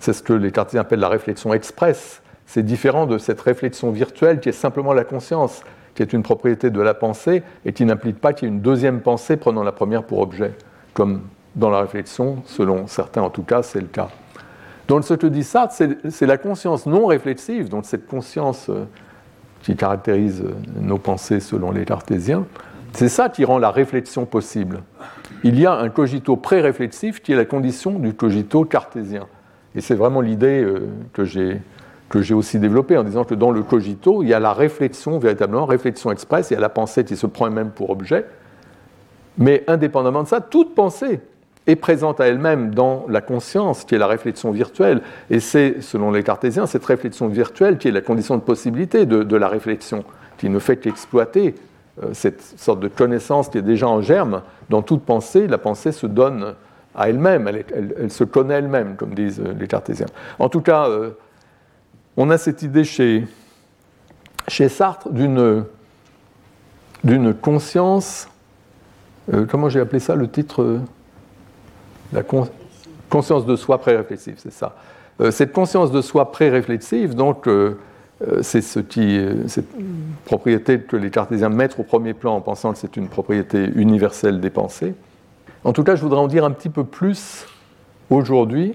c'est ce que les cartésiens appellent la réflexion express. C'est différent de cette réflexion virtuelle qui est simplement la conscience, qui est une propriété de la pensée et qui n'implique pas qu'il y ait une deuxième pensée prenant la première pour objet, comme dans la réflexion, selon certains en tout cas, c'est le cas. Donc ce que dit Sartre, c'est la conscience non réflexive, donc cette conscience euh, qui caractérise euh, nos pensées selon les cartésiens, c'est ça qui rend la réflexion possible. Il y a un cogito pré-réflexif qui est la condition du cogito cartésien. Et c'est vraiment l'idée euh, que j'ai que j'ai aussi développée en disant que dans le cogito, il y a la réflexion, véritablement, réflexion express, il y a la pensée qui se prend elle-même pour objet. Mais indépendamment de ça, toute pensée est présente à elle-même dans la conscience, qui est la réflexion virtuelle. Et c'est, selon les cartésiens, cette réflexion virtuelle qui est la condition de possibilité de, la réflexion, qui ne fait qu'exploiter euh, cette sorte de connaissance qui est déjà en germe. Dans toute pensée, la pensée se donne à elle-même, elle, se connaît elle-même, comme disent euh, les cartésiens. En tout cas, euh, on a cette idée chez, chez Sartre d'une, d'une conscience, comment j'ai appelé ça le titre la conscience de soi pré-réflexive, c'est ça. Euh, cette conscience de soi pré-réflexive, donc, euh, euh, c'est ce qui, cette propriété que les cartésiens mettent au premier plan en pensant que c'est une propriété universelle des pensées. En tout cas, je voudrais en dire un petit peu plus aujourd'hui.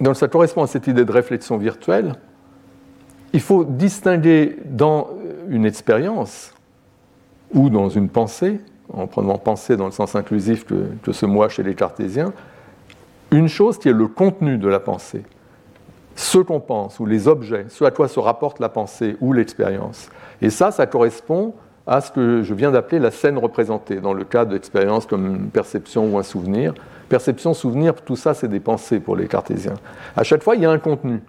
donc, ça correspond à cette idée de réflexion virtuelle. Il faut distinguer dans une expérience ou dans une pensée en prenant pensée dans le sens inclusif que, ce moi chez les cartésiens, une chose qui est le contenu de la pensée, ce qu'on pense ou les objets, ce à quoi se rapporte la pensée ou l'expérience. Et ça, ça correspond à ce que je viens d'appeler la scène représentée, dans le cas d'expériences comme une perception ou un souvenir. Perception, souvenir, tout ça, c'est des pensées pour les cartésiens. À chaque fois, il y a un contenu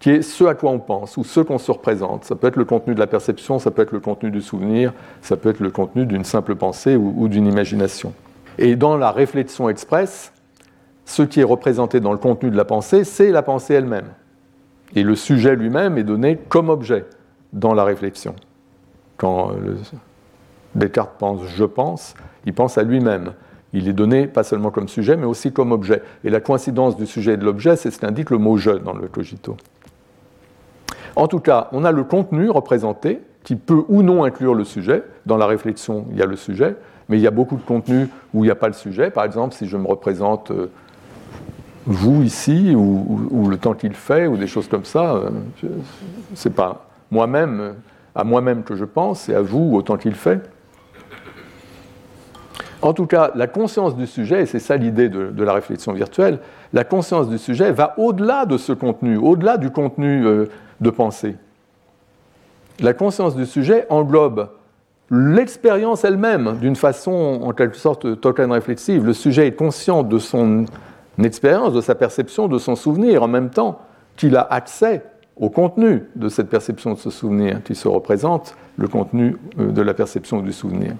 qui est ce à quoi on pense ou ce qu'on se représente. Ça peut être le contenu de la perception, ça peut être le contenu du souvenir, ça peut être le contenu d'une simple pensée ou, d'une imagination. Et dans la réflexion express, ce qui est représenté dans le contenu de la pensée, c'est la pensée elle-même. Et le sujet lui-même est donné comme objet dans la réflexion. Quand Descartes pense je pense, il pense à lui-même. Il est donné pas seulement comme sujet, mais aussi comme objet. Et la coïncidence du sujet et de l'objet, c'est ce qu'indique le mot je dans le cogito. En tout cas, on a le contenu représenté qui peut ou non inclure le sujet. Dans la réflexion, il y a le sujet, mais il y a beaucoup de contenus où il n'y a pas le sujet. Par exemple, si je me représente euh, vous ici, ou, le temps qu'il fait, ou des choses comme ça, euh, c'est pas moi-même, à moi-même que je pense, c'est à vous au temps qu'il fait. En tout cas, la conscience du sujet, et c'est ça l'idée de, la réflexion virtuelle, la conscience du sujet va au-delà de ce contenu, au-delà du contenu euh, de pensée. La conscience du sujet englobe l'expérience elle-même d'une façon en quelque sorte token réflexive. Le sujet est conscient de son expérience, de sa perception, de son souvenir, en même temps qu'il a accès au contenu de cette perception de ce souvenir, qui se représente le contenu euh, de la perception du souvenir.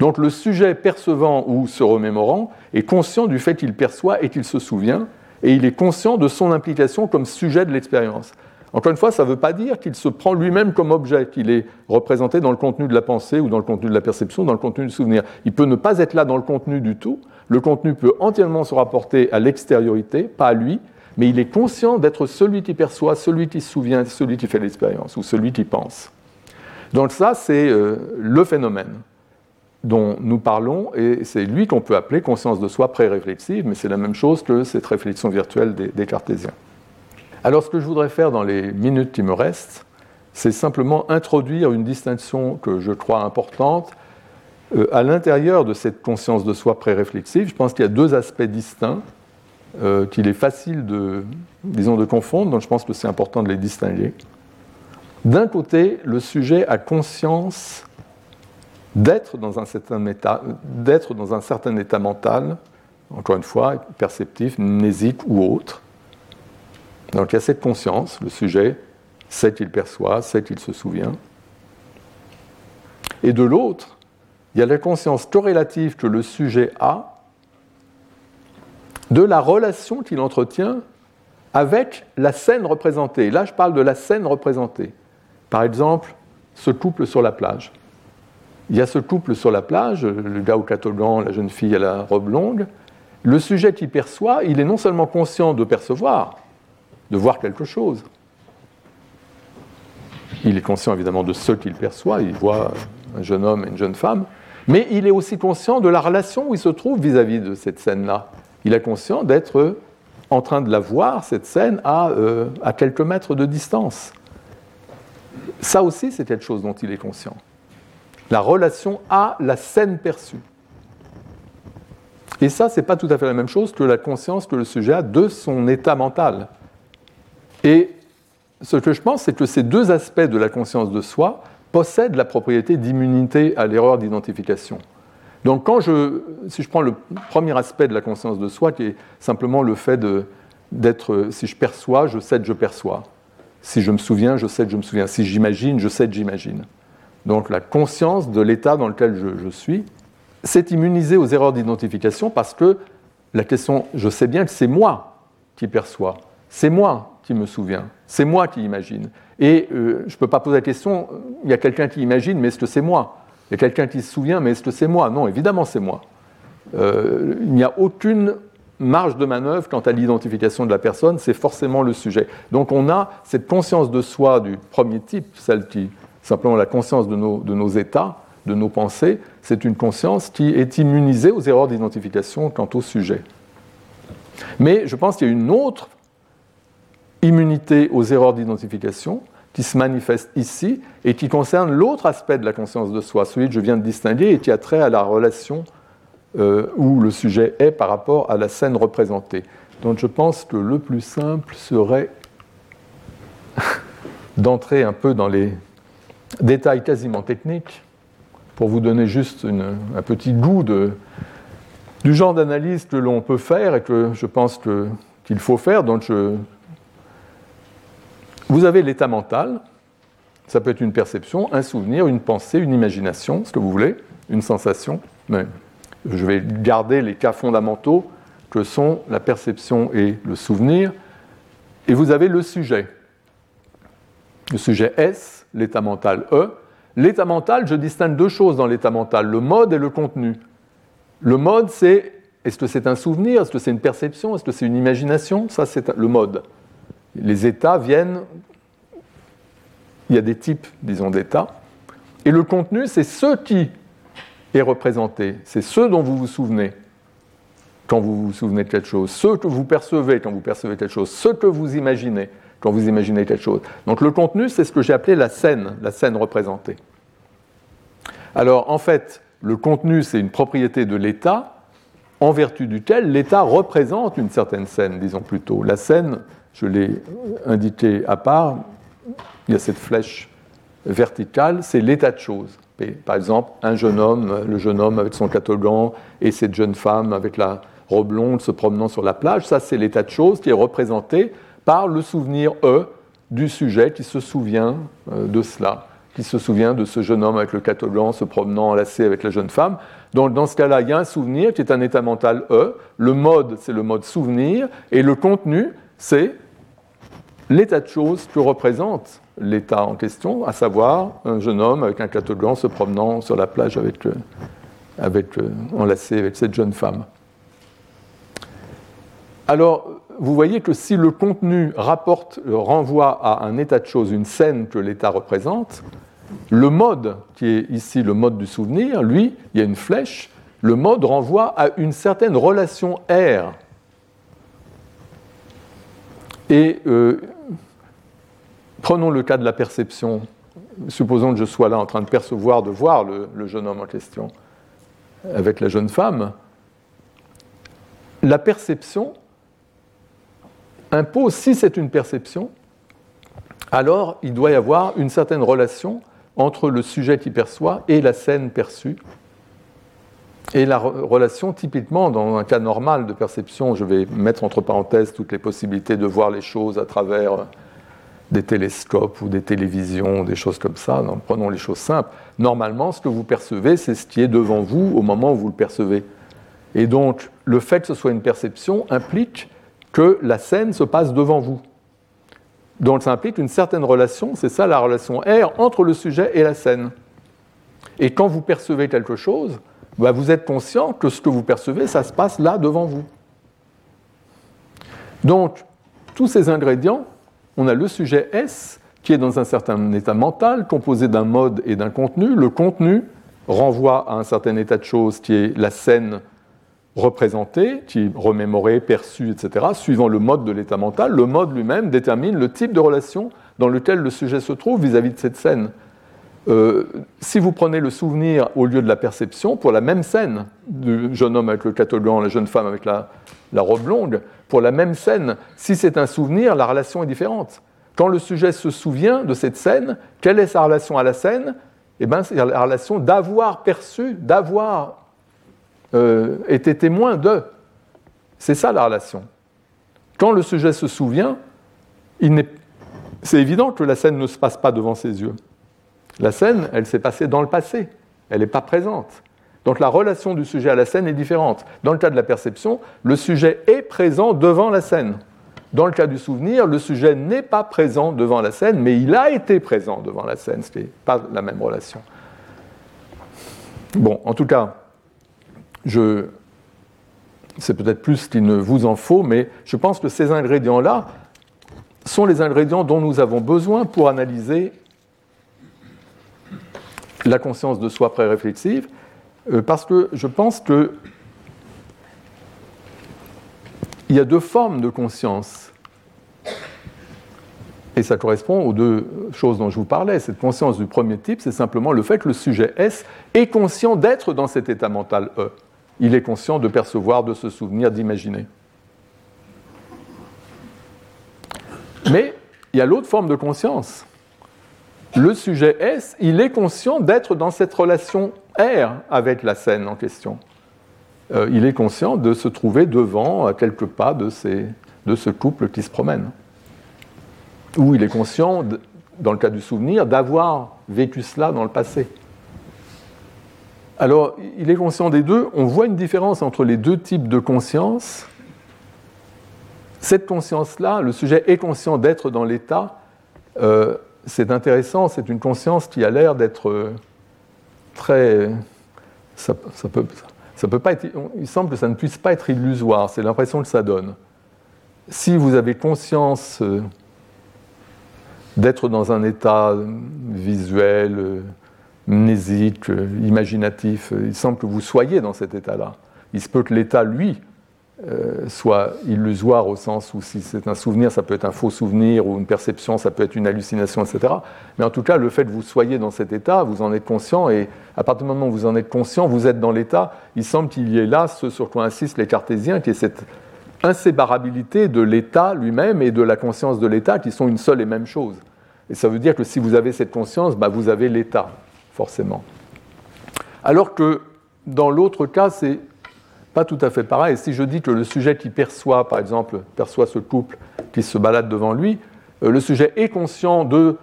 Donc le sujet percevant ou se remémorant est conscient du fait qu'il perçoit et qu'il se souvient, et il est conscient de son implication comme sujet de l'expérience. Encore une fois, ça ne veut pas dire qu'il se prend lui-même comme objet, qu'il est représenté dans le contenu de la pensée ou dans le contenu de la perception, dans le contenu du souvenir. Il peut ne pas être là dans le contenu du tout. Le contenu peut entièrement se rapporter à l'extériorité, pas à lui, mais il est conscient d'être celui qui perçoit, celui qui se souvient, celui qui fait l'expérience ou celui qui pense. Donc ça, c'est euh, le phénomène dont nous parlons, et c'est lui qu'on peut appeler conscience de soi pré-réflexive, mais c'est la même chose que cette réflexion virtuelle des cartésiens. Alors ce que je voudrais faire dans les minutes qui me restent, c'est simplement introduire une distinction que je crois importante euh, à l'intérieur de cette conscience de soi pré-réflexive. Je pense qu'il y a deux aspects distincts euh, qu'il est facile de, disons, de confondre, donc je pense que c'est important de les distinguer. D'un côté, le sujet a conscience d'être dans, un certain état, d'être dans un certain état mental, encore une fois, perceptif, mnésique ou autre, donc il y a cette conscience, le sujet sait qu'il perçoit, sait qu'il se souvient. Et de l'autre, il y a la conscience corrélative que le sujet a de la relation qu'il entretient avec la scène représentée. Là, je parle de la scène représentée. Par exemple, ce couple sur la plage. Il y a ce couple sur la plage, le gars au catogan, la jeune fille à la robe longue. Le sujet qui perçoit, il est non seulement conscient de percevoir, de voir quelque chose. Il est conscient évidemment de ce qu'il perçoit, il voit un jeune homme et une jeune femme, mais il est aussi conscient de la relation où il se trouve vis-à-vis de cette scène-là. Il est conscient d'être en train de la voir, cette scène, à, euh, quelques mètres de distance. Ça aussi, c'est quelque chose dont il est conscient. La relation à la scène perçue. Et ça, ce n'est pas tout à fait la même chose que la conscience que le sujet a de son état mental. Et ce que je pense, c'est que ces deux aspects de la conscience de soi possèdent la propriété d'immunité à l'erreur d'identification. Donc, quand je, si je prends le premier aspect de la conscience de soi, qui est simplement le fait d'être, si je perçois, je sais que je perçois. Si je me souviens, je sais que je me souviens. Si j'imagine, je sais que j'imagine. Donc, la conscience de l'état dans lequel je, je suis, c'est immunisé aux erreurs d'identification parce que la question, je sais bien que c'est moi qui perçois. C'est moi qui me souviens, c'est moi qui imagine. Et euh, je ne peux pas poser la question, il y a quelqu'un qui imagine, mais est-ce que c'est moi? Il y a quelqu'un qui se souvient, mais est-ce que c'est moi? Non, évidemment c'est moi. Euh, il n'y a aucune marge de manœuvre quant à l'identification de la personne, c'est forcément le sujet. Donc on a cette conscience de soi du premier type, celle qui, simplement la conscience de nos, de nos états, de nos pensées, c'est une conscience qui est immunisée aux erreurs d'identification quant au sujet. Mais je pense qu'il y a une autre immunité aux erreurs d'identification qui se manifeste ici et qui concerne l'autre aspect de la conscience de soi, celui que je viens de distinguer et qui a trait à la relation euh, où le sujet est par rapport à la scène représentée. Donc je pense que le plus simple serait d'entrer un peu dans les détails quasiment techniques pour vous donner juste un petit goût du genre d'analyse que l'on peut faire et que je pense qu'il faut faire. Donc je vous avez l'état mental, ça peut être une perception, un souvenir, une pensée, une imagination, ce que vous voulez, une sensation, mais je vais garder les cas fondamentaux que sont la perception et le souvenir. Et vous avez le sujet. Le sujet S, l'état mental E. L'état mental, je distingue deux choses dans l'état mental, le mode et le contenu. Le mode, c'est est-ce que c'est un souvenir, est-ce que c'est une perception, est-ce que c'est une imagination? Ça, c'est le mode les États viennent, il y a des types, disons, d'États, et le contenu, c'est ce qui est représenté, c'est ce dont vous vous souvenez quand vous vous souvenez de quelque chose, ce que vous percevez quand vous percevez quelque chose, ce que vous imaginez quand vous imaginez quelque chose. Donc le contenu, c'est ce que j'ai appelé la scène, la scène représentée. Alors en fait, le contenu, c'est une propriété de l'État, en vertu duquel l'État représente une certaine scène, disons plutôt. La scène, je l'ai indiqué à part, il y a cette flèche verticale, c'est l'état de choses. Par exemple, un jeune homme, le jeune homme avec son catogan et cette jeune femme avec la robe blonde se promenant sur la plage, ça c'est l'état de choses qui est représenté par le souvenir E du sujet qui se souvient euh, de cela, qui se souvient de ce jeune homme avec le catogan se promenant enlacé avec la jeune femme. Donc dans ce cas-là, il y a un souvenir qui est un état mental E. Le mode, c'est le mode souvenir, et le contenu, c'est l'état de choses que représente l'état en question, à savoir un jeune homme avec un catogan se promenant sur la plage avec, euh, avec, euh, enlacé avec cette jeune femme. Alors, vous voyez que si le contenu rapporte, renvoie à un état de choses, une scène que l'état représente, le mode, qui est ici le mode du souvenir, lui, il y a une flèche, le mode renvoie à une certaine relation R. Et euh, prenons le cas de la perception. Supposons que je sois là en train de percevoir, de voir le, le jeune homme en question avec la jeune femme. La perception impose, si c'est une perception, alors il doit y avoir une certaine relation entre le sujet qui perçoit et la scène perçue. Et la relation, typiquement, dans un cas normal de perception, je vais mettre entre parenthèses toutes les possibilités de voir les choses à travers des télescopes ou des télévisions, des choses comme ça. prenons les choses simples. Normalement, ce que vous percevez, c'est ce qui est devant vous au moment où vous le percevez. Et donc, le fait que ce soit une perception implique que la scène se passe devant vous. Donc ça implique une certaine relation, c'est ça la relation R entre le sujet et la scène. Et quand vous percevez quelque chose, bah, vous êtes conscient que ce que vous percevez, ça se passe là devant vous. Donc, tous ces ingrédients, on a le sujet S qui est dans un certain état mental, composé d'un mode et d'un contenu. Le contenu renvoie à un certain état de choses qui est la scène représentée, qui est remémorée, perçue, etc., suivant le mode de l'état mental. Le mode lui-même détermine le type de relation dans lequel le sujet se trouve vis-à-vis de cette scène. Euh, si vous prenez le souvenir au lieu de la perception, pour la même scène du jeune homme avec le catogan, la jeune femme avec la, robe longue, pour la même scène, si c'est un souvenir, la relation est différente. Quand le sujet se souvient de cette scène, quelle est sa relation à la scène? Eh bien, c'est la relation d'avoir perçu, d'avoir euh, été témoin de. C'est ça la relation. Quand le sujet se souvient, c'est évident que la scène ne se passe pas devant ses yeux. La scène, elle s'est passée dans le passé, elle n'est pas présente. Donc la relation du sujet à la scène est différente. Dans le cas de la perception, le sujet est présent devant la scène. Dans le cas du souvenir, le sujet n'est pas présent devant la scène, mais il a été présent devant la scène, ce n'est pas la même relation. Bon, en tout cas, je... c'est peut-être plus qu'il ne vous en faut, mais je pense que ces ingrédients-là sont les ingrédients dont nous avons besoin pour analyser la conscience de soi pré-réflexive, euh, parce que je pense que il y a deux formes de conscience. Et ça correspond aux deux choses dont je vous parlais. Cette conscience du premier type, c'est simplement le fait que le sujet S est conscient d'être dans cet état mental E. Il est conscient de percevoir, de se souvenir, d'imaginer. Mais il y a l'autre forme de conscience. Le sujet S, il est conscient d'être dans cette relation R avec la scène en question. Euh, il est conscient de se trouver devant, à quelques pas de, ce couple qui se promène. Ou il est conscient, dans le cas du souvenir, d'avoir vécu cela dans le passé. Alors, il est conscient des deux. On voit une différence entre les deux types de conscience. Cette conscience-là, le sujet est conscient d'être dans l'état. Euh, c'est intéressant, c'est une conscience qui a l'air d'être euh, très. Ça, peut, ça peut pas être, il semble que ça ne puisse pas être illusoire, c'est l'impression que ça donne. Si vous avez conscience euh, d'être dans un état visuel, euh, mnésique, euh, imaginatif, il semble que vous soyez dans cet état-là. Il se peut que l'état, lui, euh, soit illusoire au sens où si c'est un souvenir, ça peut être un faux souvenir, ou une perception, ça peut être une hallucination, etc. Mais en tout cas, le fait que vous soyez dans cet état, vous en êtes conscient, et à partir du moment où vous en êtes conscient, vous êtes dans l'état, il semble qu'il y ait là ce sur quoi insistent les cartésiens, qui est cette inséparabilité de l'état lui-même et de la conscience de l'état, qui sont une seule et même chose. Et ça veut dire que si vous avez cette conscience, bah, vous avez l'état, forcément. Alors que dans l'autre cas, c'est pas tout à fait pareil. Si je dis que le sujet qui perçoit, par exemple, perçoit ce couple qui se balade devant lui, euh, le sujet est conscient de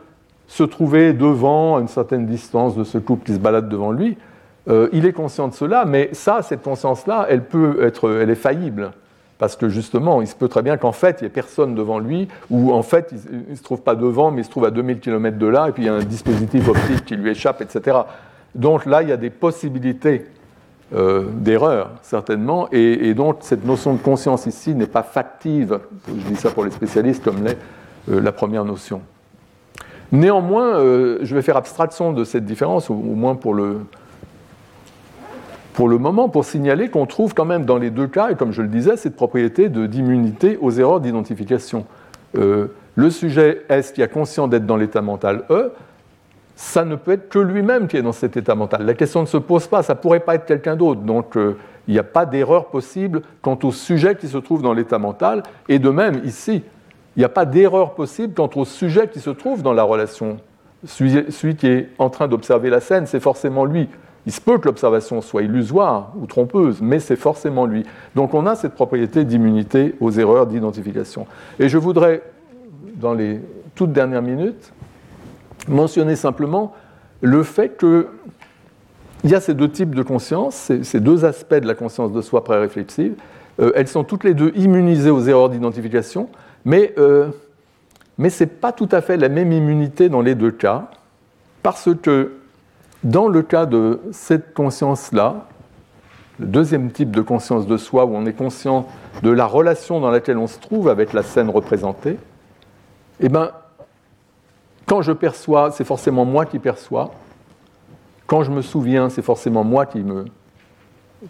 se trouver devant à une certaine distance de ce couple qui se balade devant lui. Euh, il est conscient de cela, mais ça, cette conscience-là, elle peut être, elle est faillible. Parce que justement, il se peut très bien qu'en fait, il n'y ait personne devant lui, ou en fait, il ne se trouve pas devant, mais il se trouve à 2000 km de là, et puis il y a un dispositif optique qui lui échappe, etc. Donc là, il y a des possibilités euh, d'erreur, certainement, et, donc cette notion de conscience ici n'est pas factive, je dis ça pour les spécialistes, comme l'est euh, la première notion. Néanmoins, euh, je vais faire abstraction de cette différence, au, moins pour le, moment, pour signaler qu'on trouve quand même dans les deux cas, et comme je le disais, cette propriété d'immunité aux erreurs d'identification. le sujet S qui a conscience d'être dans l'état mental E? Ça ne peut être que lui-même qui est dans cet état mental. La question ne se pose pas, ça ne pourrait pas être quelqu'un d'autre. Donc euh, il n'y a pas d'erreur possible quant au sujet qui se trouve dans l'état mental. Et de même, ici, il n'y a pas d'erreur possible quant au sujet qui se trouve dans la relation. Celui, qui est en train d'observer la scène, c'est forcément lui. Il se peut que l'observation soit illusoire ou trompeuse, mais c'est forcément lui. Donc on a cette propriété d'immunité aux erreurs d'identification. Et je voudrais, dans les toutes dernières minutes, mentionner simplement le fait qu'il y a ces deux types de conscience, ces, deux aspects de la conscience de soi pré-réflexive. Euh, elles sont toutes les deux immunisées aux erreurs d'identification, mais, euh, ce n'est pas tout à fait la même immunité dans les deux cas, parce que dans le cas de cette conscience-là, le deuxième type de conscience de soi, où on est conscient de la relation dans laquelle on se trouve avec la scène représentée, eh ben, quand je perçois, c'est forcément moi qui perçois. Quand je me souviens, c'est forcément moi qui, me,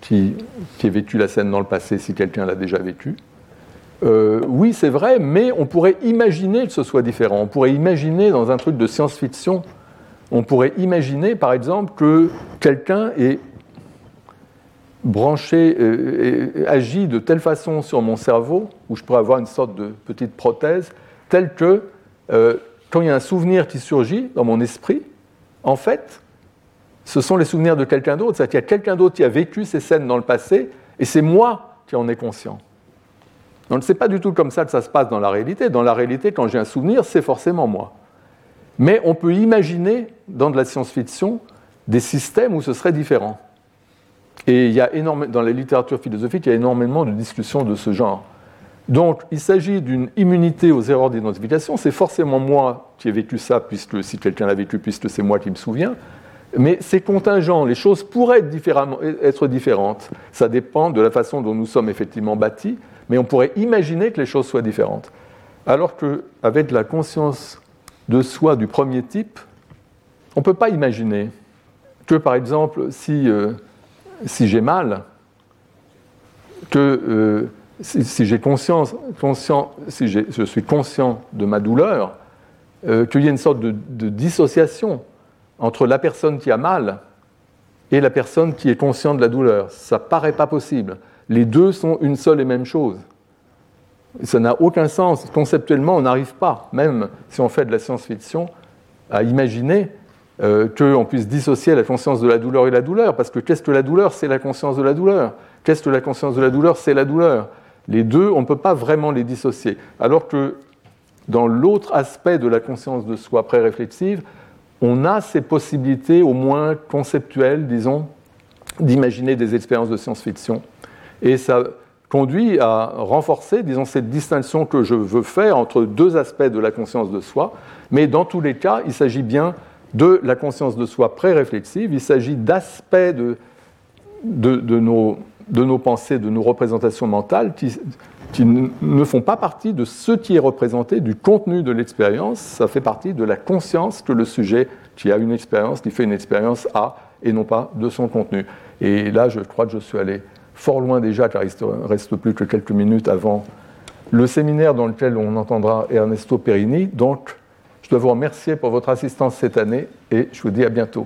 qui, ai vécu la scène dans le passé si quelqu'un l'a déjà vécu. Euh, oui, c'est vrai, mais on pourrait imaginer que ce soit différent. On pourrait imaginer dans un truc de science-fiction, on pourrait imaginer par exemple que quelqu'un est branché, euh, agit de telle façon sur mon cerveau, où je pourrais avoir une sorte de petite prothèse, telle que euh, quand il y a un souvenir qui surgit dans mon esprit, en fait, ce sont les souvenirs de quelqu'un d'autre. C'est-à-dire qu'il y a quelqu'un d'autre qui a vécu ces scènes dans le passé, et c'est moi qui en ai conscient. Donc ce n'est pas du tout comme ça que ça se passe dans la réalité. Dans la réalité, quand j'ai un souvenir, c'est forcément moi. Mais on peut imaginer, dans de la science-fiction, des systèmes où ce serait différent. Et il y a dans la littérature philosophique, il y a énormément de discussions de ce genre. Donc, il s'agit d'une immunité aux erreurs d'identification. C'est forcément moi qui ai vécu ça, puisque si quelqu'un l'a vécu, puisque c'est moi qui me souviens. Mais c'est contingent. Les choses pourraient être, différentes. Ça dépend de la façon dont nous sommes effectivement bâtis, mais on pourrait imaginer que les choses soient différentes. Alors qu'avec la conscience de soi du premier type, on ne peut pas imaginer que, par exemple, si, euh, j'ai mal, que euh, si, j'ai conscience, si je suis conscient de ma douleur, euh, qu'il y ait une sorte de, dissociation entre la personne qui a mal et la personne qui est consciente de la douleur. Ça paraît pas possible. Les deux sont une seule et même chose. Ça n'a aucun sens. Conceptuellement, on n'arrive pas, même si on fait de la science-fiction, à imaginer euh, qu'on puisse dissocier la conscience de la douleur et la douleur. Parce que qu'est-ce que la douleur C'est la conscience de la douleur? Qu'est-ce que la conscience de la douleur C'est la douleur? Les deux, on ne peut pas vraiment les dissocier. Alors que dans l'autre aspect de la conscience de soi pré-réflexive, on a ces possibilités, au moins conceptuelles, disons, d'imaginer des expériences de science-fiction. Et ça conduit à renforcer, disons, cette distinction que je veux faire entre deux aspects de la conscience de soi. Mais dans tous les cas, il s'agit bien de la conscience de soi pré-réflexive, il s'agit d'aspects de, de, de, nos, de nos pensées, de nos représentations mentales, qui, ne font pas partie de ce qui est représenté, du contenu de l'expérience, ça fait partie de la conscience que le sujet qui a une expérience, qui fait une expérience a, et non pas de son contenu. Et là, je crois que je suis allé fort loin déjà, car il ne reste plus que quelques minutes avant le séminaire dans lequel on entendra Ernesto Perini. Donc, je dois vous remercier pour votre assistance cette année et je vous dis à bientôt.